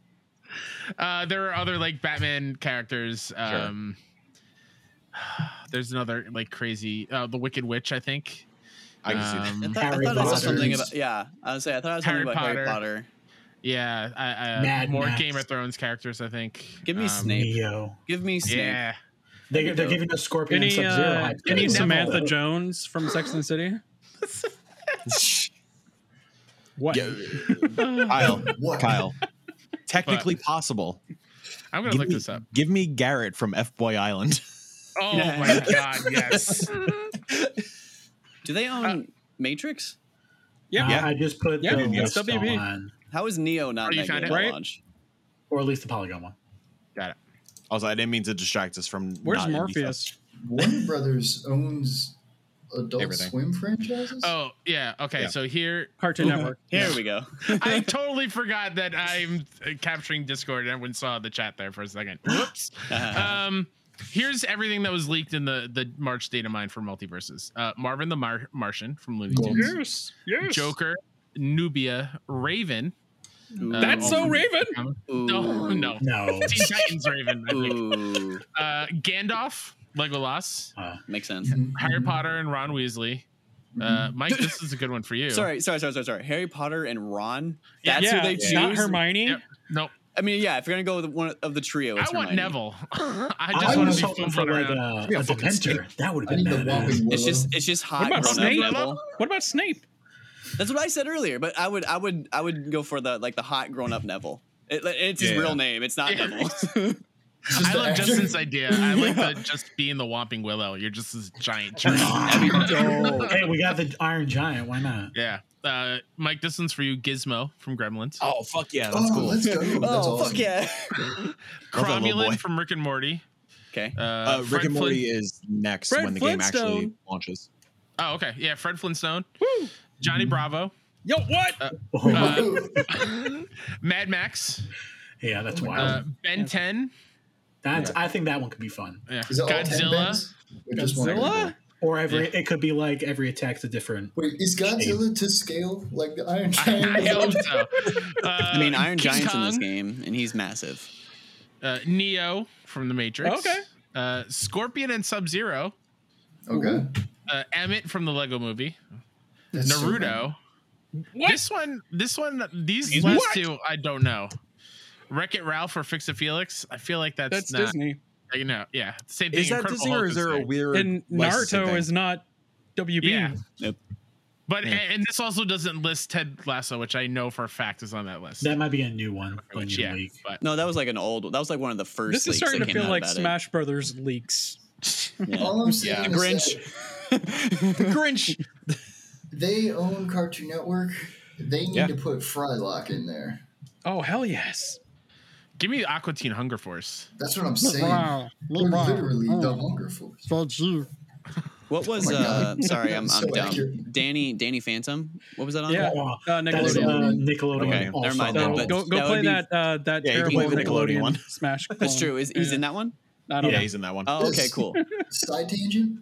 Uh, there are other like Batman characters. Um, there's another like crazy, uh, the Wicked Witch, I think. I can see that. Um, I thought, I Harry thought it was something about. Yeah, I was say I thought it was something Harry about Potter. Harry Potter. Yeah, I, I, Mad more Max. Game of Thrones characters, I think. Give me Um, Snape. Neo. Give me Snape. Yeah, they, they're giving us Scorpion and any Sub Zero. uh, any Neville. Samantha Jones from Sex and the City? What? Yeah, Kyle, What? Kyle. Technically possible. I'm gonna Give look me, this up. give me Garrett from F Boy Island. Oh Yeah. my god, yes. Do they own Matrix? Yeah. Uh, I just put Yeah, the list WB. on, How is Neo not Oh, in you that found game it? Right? launch? or at least the Polygon one. Got it. Also, I didn't mean to distract us from. Where's not Morpheus? stuff. Warner Brothers owns Adult Everything. Swim franchises. Oh yeah. Okay. Yeah. So here, Cartoon Network. Here we go. I totally forgot that I'm uh, capturing Discord. Everyone saw the chat there for a second. Whoops. um, here's everything that was leaked in the the March data mine for MultiVersus. Uh, Marvin the Mar- Martian from Looney Tunes, Yes. Yes. Joker, Nubia, Raven. Uh, That's so all- Raven. No, no. No, Teen Titans Raven. I think. Uh, Gandalf, Legolas, uh, makes sense. Harry Mm-hmm. Potter, and Ron Weasley. Uh, Mike, this is a good one for you. Sorry, sorry, sorry, sorry, sorry. Harry Potter and Ron. That's yeah, who they choose. not Hermione. Yep. No, I mean, yeah. If you're gonna go with one of the trio, it's I want Hermione. Neville. I I, just want was to be hoping for fooling like around. Uh, a, a Dementor. That would have been the badass. It's just, it's just hot What about Snape? What about Snape? That's what I said earlier. But I would, I would, I would go for the like the hot grown up Neville. It, it's his Yeah. real name. It's not Yeah. Neville. Just I the love actor. Justin's idea. I like the just being the Whomping Willow. You're just this giant tree. That'd be dope. Hey, we got the Iron Giant. Why not? yeah. Uh, Mike, this one's for you, Gizmo from Gremlins. Oh fuck yeah, that's Oh, cool. let's go. That's Oh awesome. fuck yeah! Love that little boy. Cromulon from Rick and Morty. Okay. Uh, Uh, Rick Fred and Flint- Morty is next Fred when the game actually launches. Oh, okay. Yeah, Fred Flintstone. Woo. Johnny Bravo. Yo, what? Oh, Uh, Mad Max. yeah, that's oh my wild. Uh, ben 10. That's. I think that one could be fun. Yeah. Is it Godzilla. bends? Just one Godzilla? Or every it could be like every attack's a different. Wait, is Godzilla to scale like the Iron Giant? I hope so. Uh, I mean, Iron King Giant's in this game, and he's massive. Uh, Neo from The Matrix. Okay. Uh, Scorpion and Sub Zero. Okay. Uh, Emmett from the Lego Movie. That's so Naruto. What? This one, this one, these Excuse last me? two, I don't know. Wreck It Ralph or Fix It Felix. I feel like that's, That's not. Disney. You know, yeah, same thing. Is that Incredible Disney or Hulk is there a there. weird? And licensing Naruto is not WB. Yeah. Nope. But Yeah. and this also doesn't list Ted Lasso, which I know for a fact is on that list. That might be a new one. a which, yeah, leak. but No, that was like an old. That was like one of the first. This is starting that to feel like about Smash Brothers leaks. It. Yeah. All I'm saying Yeah. is Grinch. that Grinch. they own Cartoon Network. They need Yeah. to put Frylock in there. Oh hell yes! Give me Aqua Teen Hunger Force. That's what I'm saying. They're literally the Hunger Force. What was? Oh uh Sorry, I'm, I'm dumb. accurate. Danny Danny Phantom. What was that on? Yeah. Oh, Uh, that's Nickelodeon. uh, Nickelodeon. Okay, also never mind So then, but go go that play would be- that uh, that Yeah, terrible Nickelodeon Nickelodeon one. Smash. That's true. Is he's Yeah. in that one? I don't Yeah, know. he's in that one. Oh, okay, cool. Side tangent.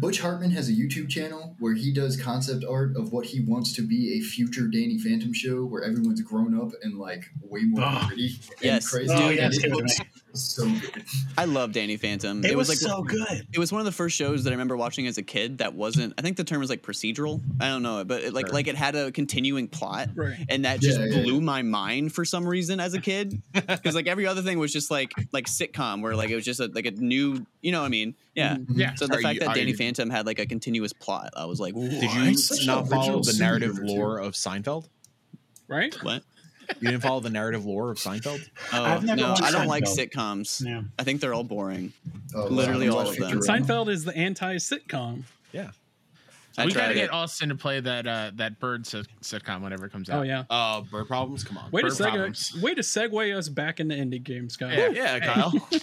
Butch Hartman has a YouTube channel where he does concept art of what he wants to be a future Danny Phantom show where everyone's grown up and like way more Oh. pretty and Yes. crazy. Oh, and yes, it it looks me. so good. I love Danny Phantom. It, was, like so good. It was one of the first shows that I remember watching as a kid that wasn't. I think the term is like procedural. I don't know, but it, like Sure. like it had a continuing plot, Right. and that just Yeah, yeah, blew my mind for some reason as a kid. Because like every other thing was just like like sitcom, where like it was just a, like a new, you know what I mean? Yeah. Mm-hmm. Yeah. So the Are fact you- that are Danny you- Phantom had like a continuous plot, I was like, Did you Such an not follow original the narrative number, too. lore of Seinfeld? Right? What? You didn't follow the narrative lore of Seinfeld? Oh I've never no, watched I don't like Seinfeld. sitcoms. Yeah. I think they're all boring. Oh, Literally all of them. Futurama. Seinfeld is the anti-sitcom. Yeah. I we gotta tried get it. Austin to play that uh, that bird sit- sitcom whenever it comes out. Oh yeah. Uh, bird problems. Come on. Way to Bird segue. problems. Way to segue us back into indie games, Kyle. Yeah. Yeah, Kyle.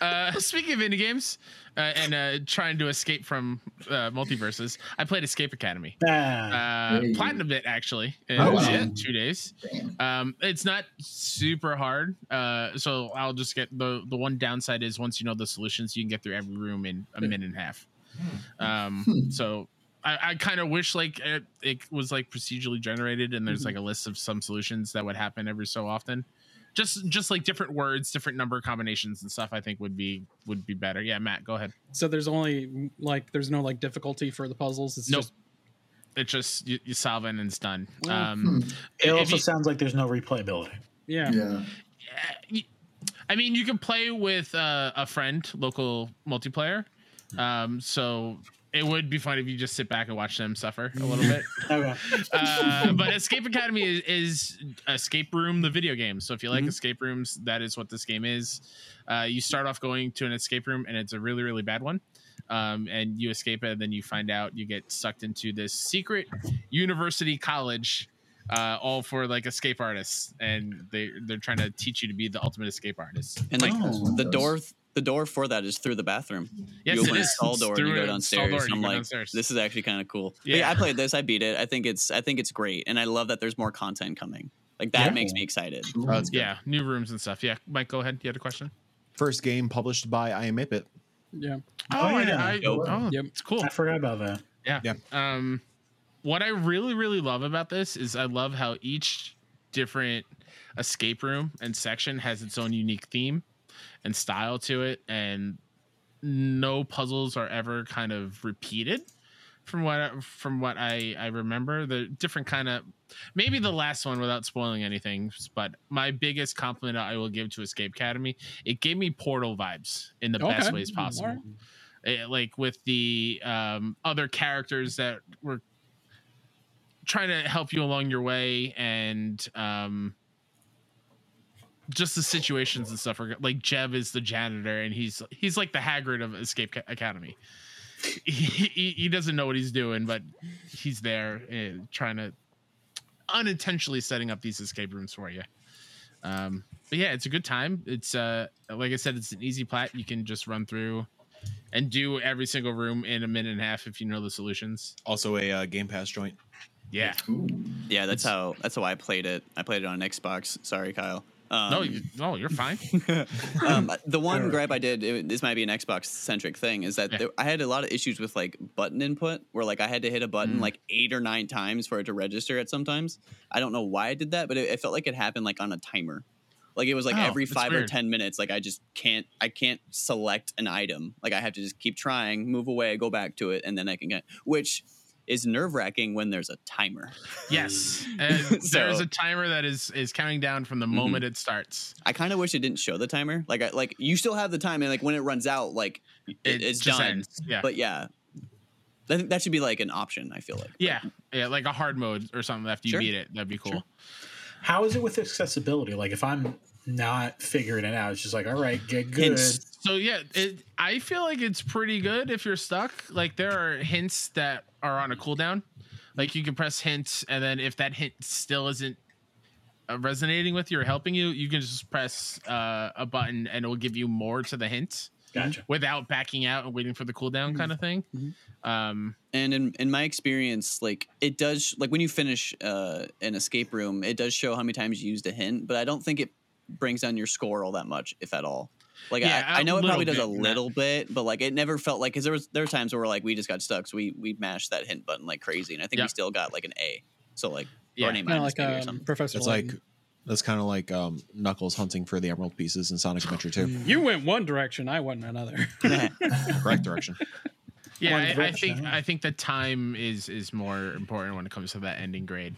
Uh, speaking of indie games uh, and uh, trying to escape from uh, MultiVersus, I played Escape Academy. Ah, Uh, Hey. platinum it actually in Oh, wow. two days. Um, it's not super hard. Uh, so I'll just get the the one downside is once you know the solutions, you can get through every room in a minute and a half. Um, so I, I kind of wish like it, it was like procedurally generated and there's like a list of some solutions that would happen every so often. Just just like different words, different number combinations and stuff. I think would be would be better. Yeah, Matt, go ahead. So there's only like there's no like difficulty for the puzzles. It's Nope. just It's just you, you solve it and it's done. Hmm. Um, it also you- sounds like there's no replayability. yeah. Yeah. Yeah, y- I mean, you can play with uh, a friend, local multiplayer. Um, so it would be fun if you just sit back and watch them suffer a little bit. Okay. uh, but Escape Academy is, is Escape Room, the video game. So if you like Mhm. escape rooms, that is what this game is. Uh, you start off going to an escape room, and it's a really, really bad one. Um, and you escape it, and then you find out you get sucked into this secret university college, uh, all for like escape artists, and they they're trying to teach you to be the ultimate escape artist. And like Oh. the door, the door for that is through the bathroom. Yes, you it open a is. stall door and you go downstairs. door, you I'm like, downstairs. this is actually kind of cool. Yeah. Yeah. I played this. I beat it. I think it's, I think it's great, and I love that there's more content coming. Like that Yeah. makes me excited. Oh, that's good. Yeah, new rooms and stuff. Yeah, Mike, go ahead. You had a question. First game published by I Am 8-Bit. Yeah. Oh, Oh, yeah. I, Yep. oh, Yep. it's cool. I forgot about that. Yeah. Um, what I really, really love about this is I love how each different escape room and section has its own unique theme and style to it, and no puzzles are ever kind of repeated. From what I- from what I I remember, the different kind of maybe the last one without spoiling anything, but my biggest compliment I will give to Escape Academy, it gave me Portal vibes in the best ways possible Alright. eh, like with the um, other characters that were trying to help you along your way and um, just the situations and stuff are like Jeb is the janitor and he's he's like the Hagrid of Escape Academy. He, he, he doesn't know what he's doing, but he's there uh, trying to unintentionally setting up these escape rooms for you. Um, but yeah, it's a good time. It's uh, like I said, it's an easy plat. You can just run through and do every single room in a minute and a half if you know the solutions. Also a uh, Game Pass joint. Yeah. Ooh. Yeah, that's how that's how I played it. I played it on Xbox. Sorry, Kyle. Um, no, you, no, you're fine. um, the one Sure. gripe I did, it, this might be an Xbox centric thing, is that Yeah. there, I had a lot of issues with like button input, where like I had to hit a button Mm. like eight or nine times for it to register. At sometimes, I don't know why I did that, but it, it felt like it happened like on a timer. Like it was like Oh, every that's five or ten minutes, like I just can't, I can't select an item. Like I have to just keep trying, move away, go back to it, and then I can get, which is nerve wracking when there's a timer. Yes, So- there's a timer that is is counting down from the Mhm. moment it starts. I kind of wish it didn't show the timer. Like, I, like you still have the time, and like when it runs out, like it, It it's just done. ends. Yeah, But yeah, I think that should be like an option. I feel like. yeah, yeah, like a hard mode or something after you Sure. beat it. That'd be cool. Sure. How is it with accessibility? Like, if I'm not figuring it out, it's just like, all right, get good. Hints. So yeah, it, I feel like it's pretty good if you're stuck. Like there are hints that are on a cooldown. Like you can press hint, and then if that hint still isn't uh, resonating with you or helping you, you can just press uh, a button, and it will give you more to the hint Gotcha. without backing out and waiting for the cooldown kind of thing. Mhm. Um, And in in my experience, like it does, like when you finish uh, an escape room, it does show how many times you used a hint, but I don't think it brings down your score all that much, if at all. Like Yeah, I, I a know it probably does little a bit, yeah. little bit, but like it never felt like because there was there were times where we're like we just got stuck, so we we mashed that hint button like crazy, and I think we still got like an A. So like Yeah. or an Kind of like maybe or um, something. Professor. It's like that's kind of like um, Knuckles hunting for the emerald pieces in Sonic Adventure 2. you went one direction, I went another. Correct direction. yeah, One I, I think huh? I think the time is is more important when it comes to that ending grade.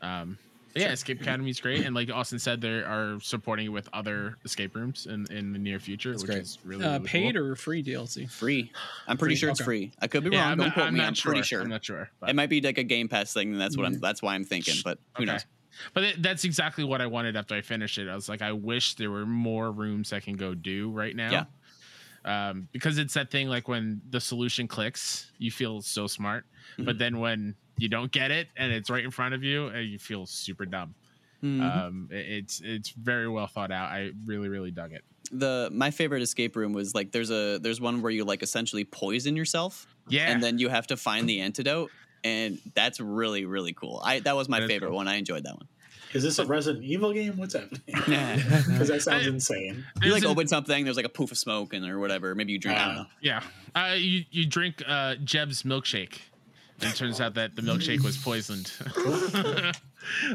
Um, but yeah, Escape Academy is great, and like Austin said, they are supporting it with other escape rooms in, in the near future, That's which great. is really, uh, paid cool. or free DLC? free. I'm pretty Free, sure it's okay. free. I could be Yeah, wrong. I'm, Don't not, quote I'm me. not I'm sure. pretty sure. I'm not sure. But, It might be like a Game Pass thing, and that's what I'm. That's why I'm thinking. But who Okay. knows? but it, that's exactly what I wanted after I finished it. I was like, I wish there were more rooms I can go do right now. Yeah. Um, because it's that thing like when the solution clicks, you feel so smart, but Mhm. then when you don't get it and it's right in front of you, uh, you feel super dumb. Mhm. Um, it- it's it's very well thought out. I really really dug it. the my favorite escape room was like there's a there's one where you like essentially poison yourself Yeah, and then you have to find the antidote and that's really really cool. I that was my That favorite cool. one. I enjoyed that one. Is this a Resident Evil game? What's happening? Yeah. Because that sounds I- insane. You like an- open something, there's like a poof of smoke and or whatever. Maybe you drink. I don't Uh, know. yeah. Uh, you you drink uh, Jeb's milkshake. And it turns out that the milkshake was poisoned.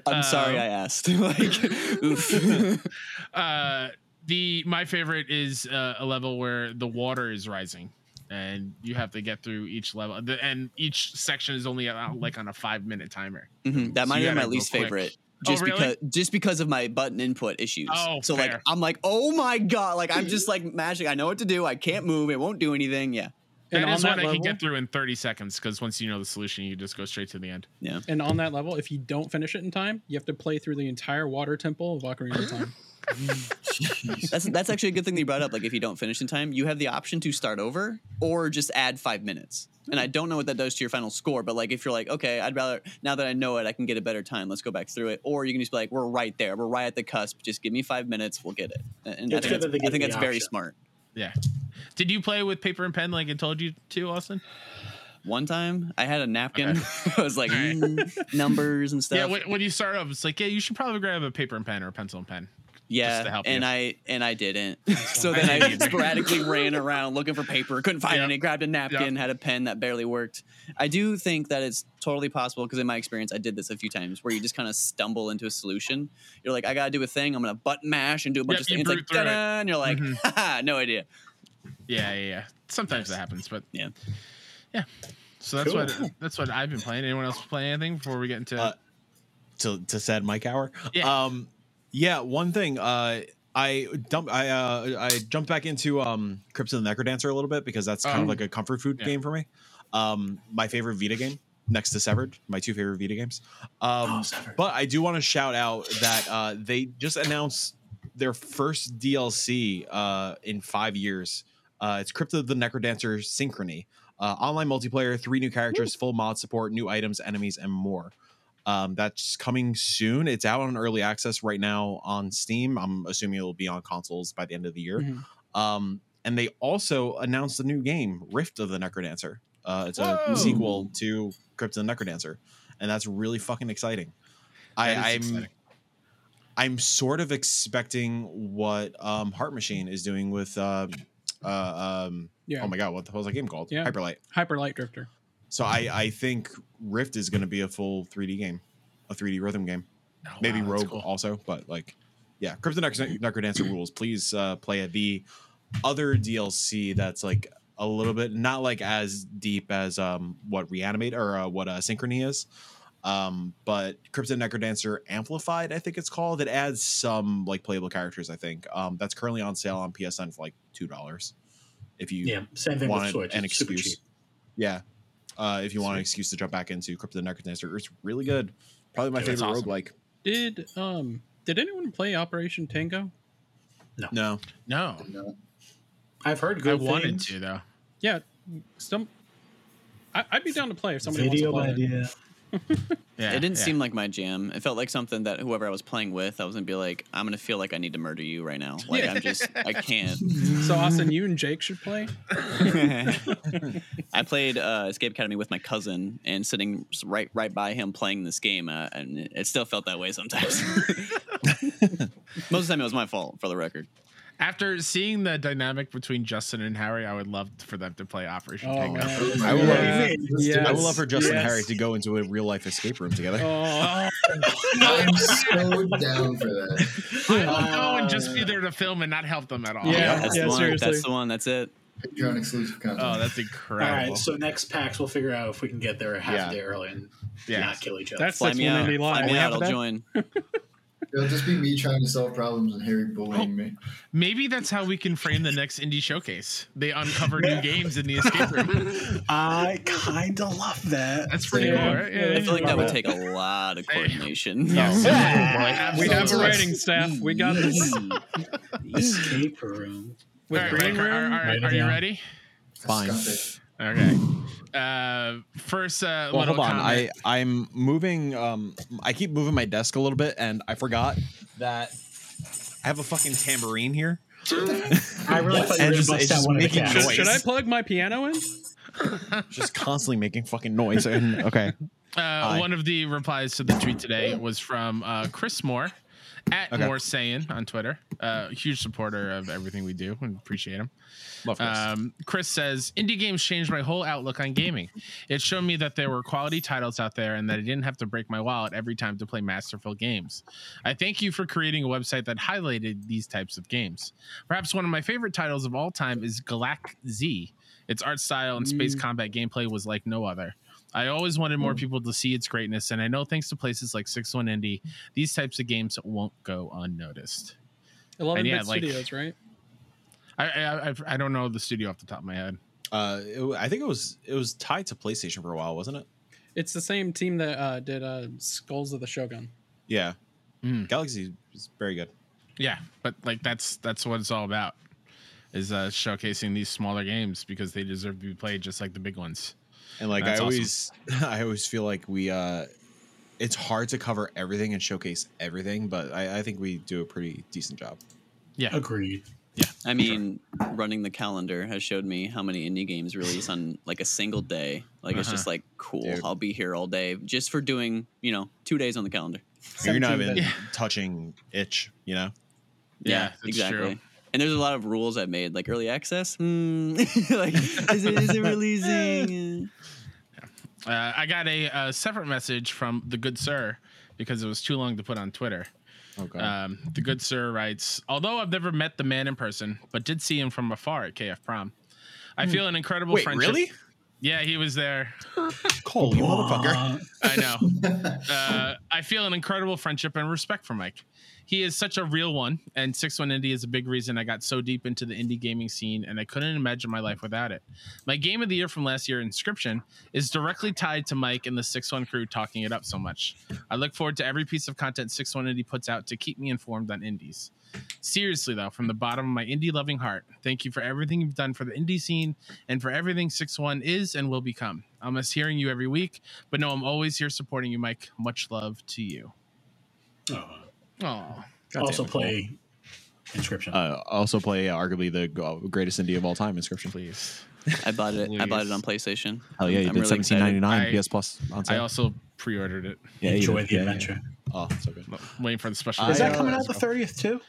I'm sorry Um, I asked. like, oof. uh the my favorite is uh, a level where the water is rising and you have to get through each level The- and each section is only uh, like on a five minute timer Mhm, That So might be my least quick. Favorite. Oh, Just really? because just because of my button input issues. Oh, so like. I'm like, oh my god, like I'm just like magic. I know what to do. I can't move. It won't do anything. Yeah. And That on is that one I can get through in 30 seconds because once you know the solution, you just go straight to the end. Yeah. And on that level, if you don't finish it in time, you have to play through the entire water temple of Ocarina of Time. That's that's actually a good thing that you brought up. Like if you don't finish in time, you have the option to start over or just add five minutes. And I don't know what that does to your final score, but like if you're like, okay, I'd rather now that I know it, I can get a better time. Let's go back through it. Or you can just be like, we're right there, we're right at the cusp. Just give me five minutes, we'll get it. And I think good that's, I think the that's very smart. Yeah. Did you play with paper and pen like I told you to, Austin? One time, I had a napkin. I was like All right. mm, numbers and stuff. Yeah, when, when you start off, it's like, yeah, you should probably grab a paper and pen or a pencil and pen. Yeah, to help and you. I and I didn't. so then I didn't sporadically ran around looking for paper, couldn't find Yep. any. Grabbed a napkin, had a pen that barely worked. I do think that it's totally possible because in my experience, I did this a few times where you just kind of stumble into a solution. You're like, I gotta do a thing. I'm gonna button mash and do a bunch Yep, of things. Like, brute it. ta-da, and you're like, Mhm. haha, no idea. Yeah, yeah, yeah. Sometimes that happens, but Yeah. yeah. So that's Cool. what that's what I've been playing. Anyone else play anything before we get into? Uh, to to said Mike hour. Yeah. Um, yeah. One thing. Uh, I dump. I uh, I jumped back into um, Crypt of the Necrodancer a little bit because that's kind Oh. of like a comfort food Yeah. game for me. Um, my favorite Vita game next to Severed. My two favorite Vita games. Um, Oh, but I do want to shout out that uh, they just announced their first DLC uh, in five years. Uh, it's Crypt of the Necrodancer Synchrony. Uh, online multiplayer, three new characters, full mod support, new items, enemies, and more. Um, that's coming soon. It's out on early access right now on Steam. I'm assuming it'll be on consoles by the end of the year. Mhm. Um, and they also announced a new game, Rift of the Necrodancer. Uh, it's a Whoa. sequel to Crypt of the Necrodancer, and that's really fucking exciting. I, is I'm. I'm sort of expecting what um, Heart Machine is doing with. Uh, uh, um, Yeah. Oh my god, what the hell was that game called? Yeah. Hyperlight. Hyper Light Drifter. So I I think Rift is going to be a full 3D game, a 3D rhythm game. Oh, Maybe wow, Rogue cool. also, but like, yeah, Crypt of Necro- Necrodancer rules. Please uh, play it. The other DLC that's like a little bit not like as deep as um what Reanimate or uh, what uh, Synchrony is. Um, but Crypt of the Necrodancer Amplified, I think it's called. It adds some like playable characters. I think um, that's currently on sale on PSN for like two dollars. If you Yeah, same thing with Switch. an It's super excuse. cheap. Yeah. Uh, if you want an excuse to jump back into Crypt of the Necrodancer, it's really good. Probably my Yeah, favorite awesome. roguelike. Did um did anyone play Operation Tango? No. No, No. I've heard good I good wanted things. to though. Yeah, some. I, I'd be down to play if somebody Video wants to play. it. Idea. Yeah, it didn't yeah. seem like my jam. It felt like something that whoever I was playing with, I was gonna be like, I'm gonna feel like I need to murder you right now. Like I'm just, I can't. So Austin, you and Jake should play. I played uh, Escape Academy with my cousin and sitting right right by him playing this game, uh, and it- it still felt that way sometimes. Most of the time, it was my fault, for the record. After seeing the dynamic between Justin and Harry, I would love for them to play Operation Oh, Tango. man. I would Yeah. love, Let's Yes. I would love for Justin and Harry to go into a real life escape room together. Oh, I'm so down for that. I would go and just be there to film and not help them at all. Yeah. That's yeah, the one. seriously. That's the one. That's it. Patreon exclusive content. Oh, that's incredible. All right, so next packs we'll figure out if we can get there a half Yeah. a day early and Yeah. not kill each other. that's Fly six me out. indie Fly me out. I'll that? join. It'll just be me trying to solve problems and Harry bullying me. Oh, maybe that's how we can frame the next indie showcase. They uncover new games in the escape room. I kind of love that. That's pretty Yeah. cool, right? Yeah. I feel like that would take a lot of coordination. Yes. We have a writing staff. We got this. Escape room. With All right, green Mike, are, room. are- are- are you ready? Fine. Escape. Okay. Uh, first, uh, Well, little hold on. comment. I I'm moving. Um, I keep moving my desk a little bit, and I forgot that I have a fucking tambourine here. I really thought you were going just- to bust out one of the cats. Should, should I plug my piano in? Just constantly making fucking noise. And okay, Uh, one of the replies to the tweet today was from uh, Chris Moore at Okay. More Saying on Twitter. Uh, huge supporter of everything we do and appreciate him. love this. Um, Chris says, Indie games changed my whole outlook on gaming. It showed me that there were quality titles out there and that I didn't have to break my wallet every time to play masterful games. I thank you for creating a website that highlighted these types of games. Perhaps one of my favorite titles of all time is Galak Z. Its art style and space combat gameplay was like no other. I always wanted more people to see its greatness, and I know thanks to places like Six One Indie, these types of games won't go unnoticed. Eleven yeah, bit like- studios, right? I, I I- I don't know the studio off the top of my head. Uh, it, I think it was it was tied to PlayStation for a while, wasn't it? It's the same team that uh, did uh, Skulls of the Shogun. Yeah. Mm. Galak Z is very good. Yeah, but like that's that's what it's all about. Is uh, showcasing these smaller games because they deserve to be played just like the big ones. And like That's I awesome. always I always feel like we uh it's hard to cover everything and showcase everything, but I, I think we do a pretty decent job. Yeah, Agreed. Yeah. I mean, running the calendar has showed me how many indie games release on like a single day. Like it's Uh-huh. just like cool. Dude. I'll be here all day just for doing you know two days on the calendar. You're not even. Yeah. touching itch, you know? Yeah, that's exactly. true. And there's a lot of rules I've made, like early access. Hmm. like, is it, is it releasing? Uh, I got a, uh separate message from the good sir because it was too long to put on Twitter. Okay. Um, the good sir writes, although I've never met the man in person, but did see him from afar at KF Prom. I feel an incredible Wait, friendship. really? Yeah, he was there. Cole, you motherfucker. I know. uh, I feel an incredible friendship and respect for Mike. He is such a real one, and Six One Indie is a big reason I got so deep into the indie gaming scene, and I couldn't imagine my life without it. My game of the year from last year, Inscryption, is directly tied to Mike and the Six One crew talking it up so much. I look forward to every piece of content Six One Indie puts out to keep me informed on indies. Seriously, though, from the bottom of my indie loving heart, thank you for everything you've done for the indie scene and for everything Six One is and will become. I'll miss hearing you every week, but no, I'm always here supporting you, Mike. Much love to you. Oh. Oh, also play Inscryption. Uh, also play uh, arguably the greatest indie of all time, Inscryption. please. I bought it. I bought it on PlayStation. Hell yeah, you I'm did really seventeen ninety nine PS Plus on sale. I also pre-ordered it. yeah, you Enjoy the Yeah, yeah, adventure. yeah. Oh, so good. Waiting for the special. Is that uh, coming out the 30th too?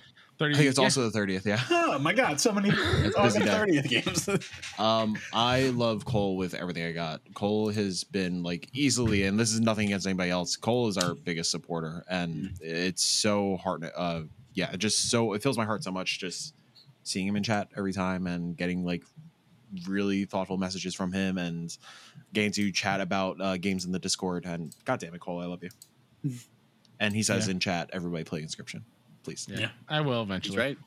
30, I think it's yeah. also the thirtieth. Yeah. Oh my god, so many busy August day. 30th games. Um, I love Cole with everything I got. Cole has been like easily, and this is nothing against anybody else. Cole is our biggest supporter, and it's so hard. Uh, yeah, just so it fills my heart so much just seeing him in chat every time and getting like really thoughtful messages from him and getting to chat about uh, games in the Discord. And God damn it, Cole, I love you. And he says Yeah. in chat, everybody play Inscryption, please. Yeah, Yeah. I will He's eventually. right.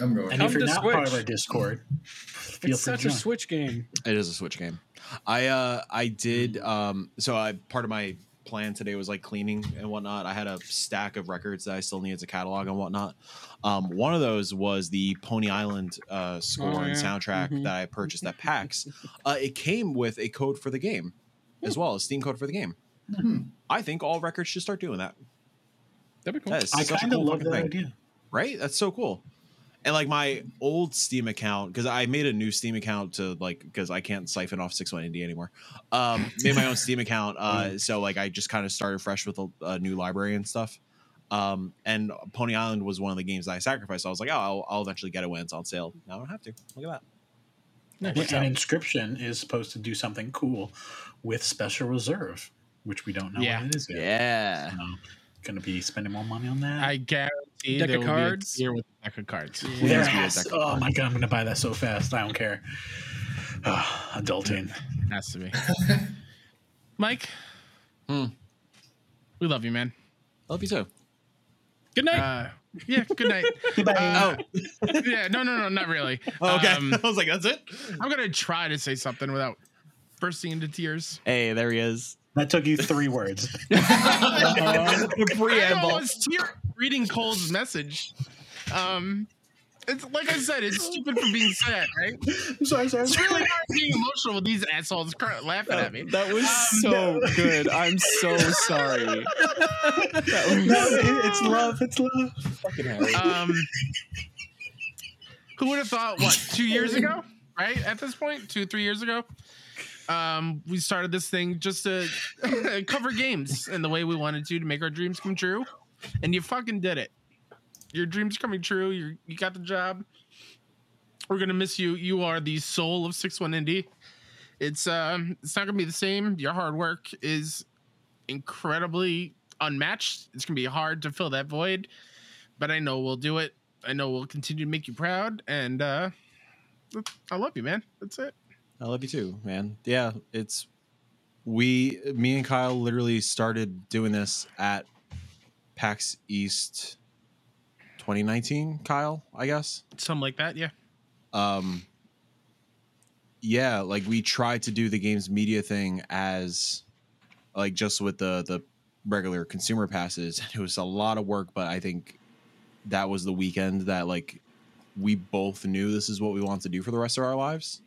I'm going. and Come if you're to not part of Switch. our Discord, feel It's free to such a join. Switch game. It is a Switch game. I uh I did um so I part of my plan today was like cleaning and whatnot. I had a stack of records that I still needed to catalog and whatnot. Um one of those was the Pony Island uh score Oh, and yeah. soundtrack Mhm. that I purchased at PAX. Uh it came with a code for the game as well, a Steam code for the game. Hmm. I think all records should start doing that. That'd be cool. That is I kind of cool love fucking that thing idea. right? That's so cool. And like my old Steam account, because I made a new Steam account to like because I can't siphon off six one indie anymore. Um, made my own Steam account, uh, so like I just kind of started fresh with a, a new library and stuff. Um, and Pony Island was one of the games that I sacrificed. So I was like, oh, I'll, I'll eventually get it when it's on sale. Now I don't have to. Look at that. Yeah, and Inscryption is supposed to do something cool with Special Reserve, which we don't know Yeah. what it is yet. Yeah. So, going to be spending more money on that. I guarantee Deck there of will be cards? tier with a deck of cards. Please be a Yes. deck of Oh cards. my god, I'm going to buy that so fast. I don't care. Ah, adulting. Has to be. Mike, Hmm. we love you, man. Love you too. Good night. Uh, yeah, good night. Goodbye. Uh, yeah, no, no, no, not really. Oh, okay. Um, I was like, that's it. I'm gonna try to say something without bursting into tears. Hey, there he is. That took you three words. I Preamble. I was tear- reading Cole's message. Um, it's like I said, it's stupid for being sad, right? I'm sorry, sorry. It's really hard being emotional with these assholes cr- laughing at me. That was Um, so good. I'm so sorry. No, it- it's love. It's love. Fucking Harry. Um, who would have thought? What two years ago? Right at this point, two three years ago, um, we started this thing just to cover games in the way we wanted to to make our dreams come true, and you fucking did it. Your dreams coming true. You you got the job. We're gonna miss you. You are the soul of Six One Indie. It's um, it's not gonna be the same. Your hard work is incredibly unmatched. It's gonna be hard to fill that void but I know we'll do it. I know we'll continue to make you proud, and uh, I love you, man. That's it. I love you too, man. Yeah, it's we, me and Kyle, literally started doing this at PAX East 2019. Kyle, I guess. Something like that, yeah. Um, yeah, like we tried to do the games media thing as like just with the the regular consumer passes. It was a lot of work, but I think that was the weekend that like we both knew this is what we want to do for the rest of our lives.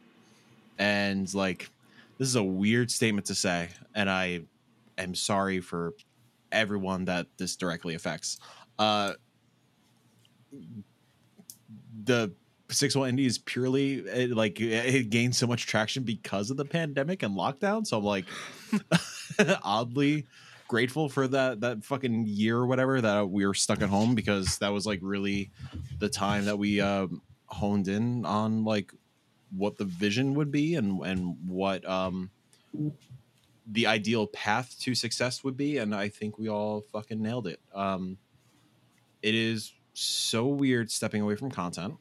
And like this is a weird statement to say, and I am sorry for everyone that this directly affects. Uh the six one indie is purely it, like it gained so much traction because of the pandemic and lockdown. So I'm like oddly grateful for that that fucking year or whatever that we were stuck at home because that was like really the time that we um, honed in on like what the vision would be and and what um the ideal path to success would be and I think we all fucking nailed it. Um it is so weird stepping away from content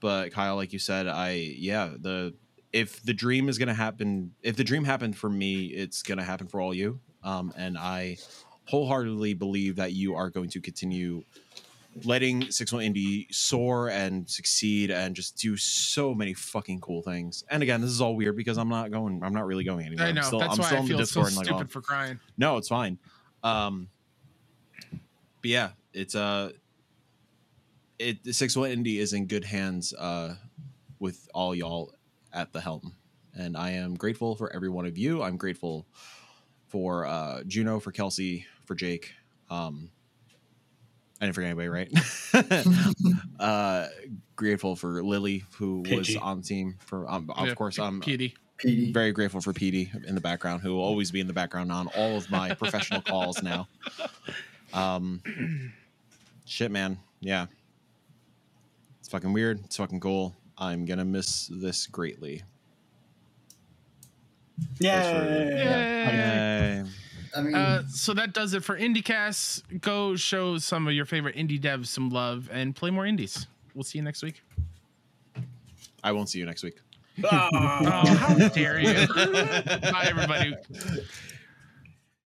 but Kyle, like you said, I yeah the if the dream is gonna happen, if the dream happened for me, it's gonna happen for all you. Um, and I wholeheartedly believe that you are going to continue letting Six One Indie soar and succeed and just do so many fucking cool things. And again, this is all weird because I'm not going. I'm not really going anywhere. I know. I'm still, That's I'm why still I feel so like, stupid oh, for crying. no, it's fine. Um, but yeah, it's uh, it the six one indie is in good hands uh, with all y'all at the helm, and I am grateful for every one of you. I'm grateful for uh, Juno, for Kelsey, for Jake. Um, I didn't forget anybody, right? uh, grateful for Lily, who was on the team. For um, of Yeah, course, I'm Petey. PD. very grateful for PD in the background, who will always be in the background on all of my professional calls now. Um, shit, man. Yeah. It's fucking weird. It's fucking cool. I'm gonna miss this greatly. Yeah. Yay. Yay. I mean, Uh, so that does it for IndieCast. Go show some of your favorite indie devs some love and play more indies. We'll see you next week. I won't see you next week. Oh, how dare you! Bye, everybody.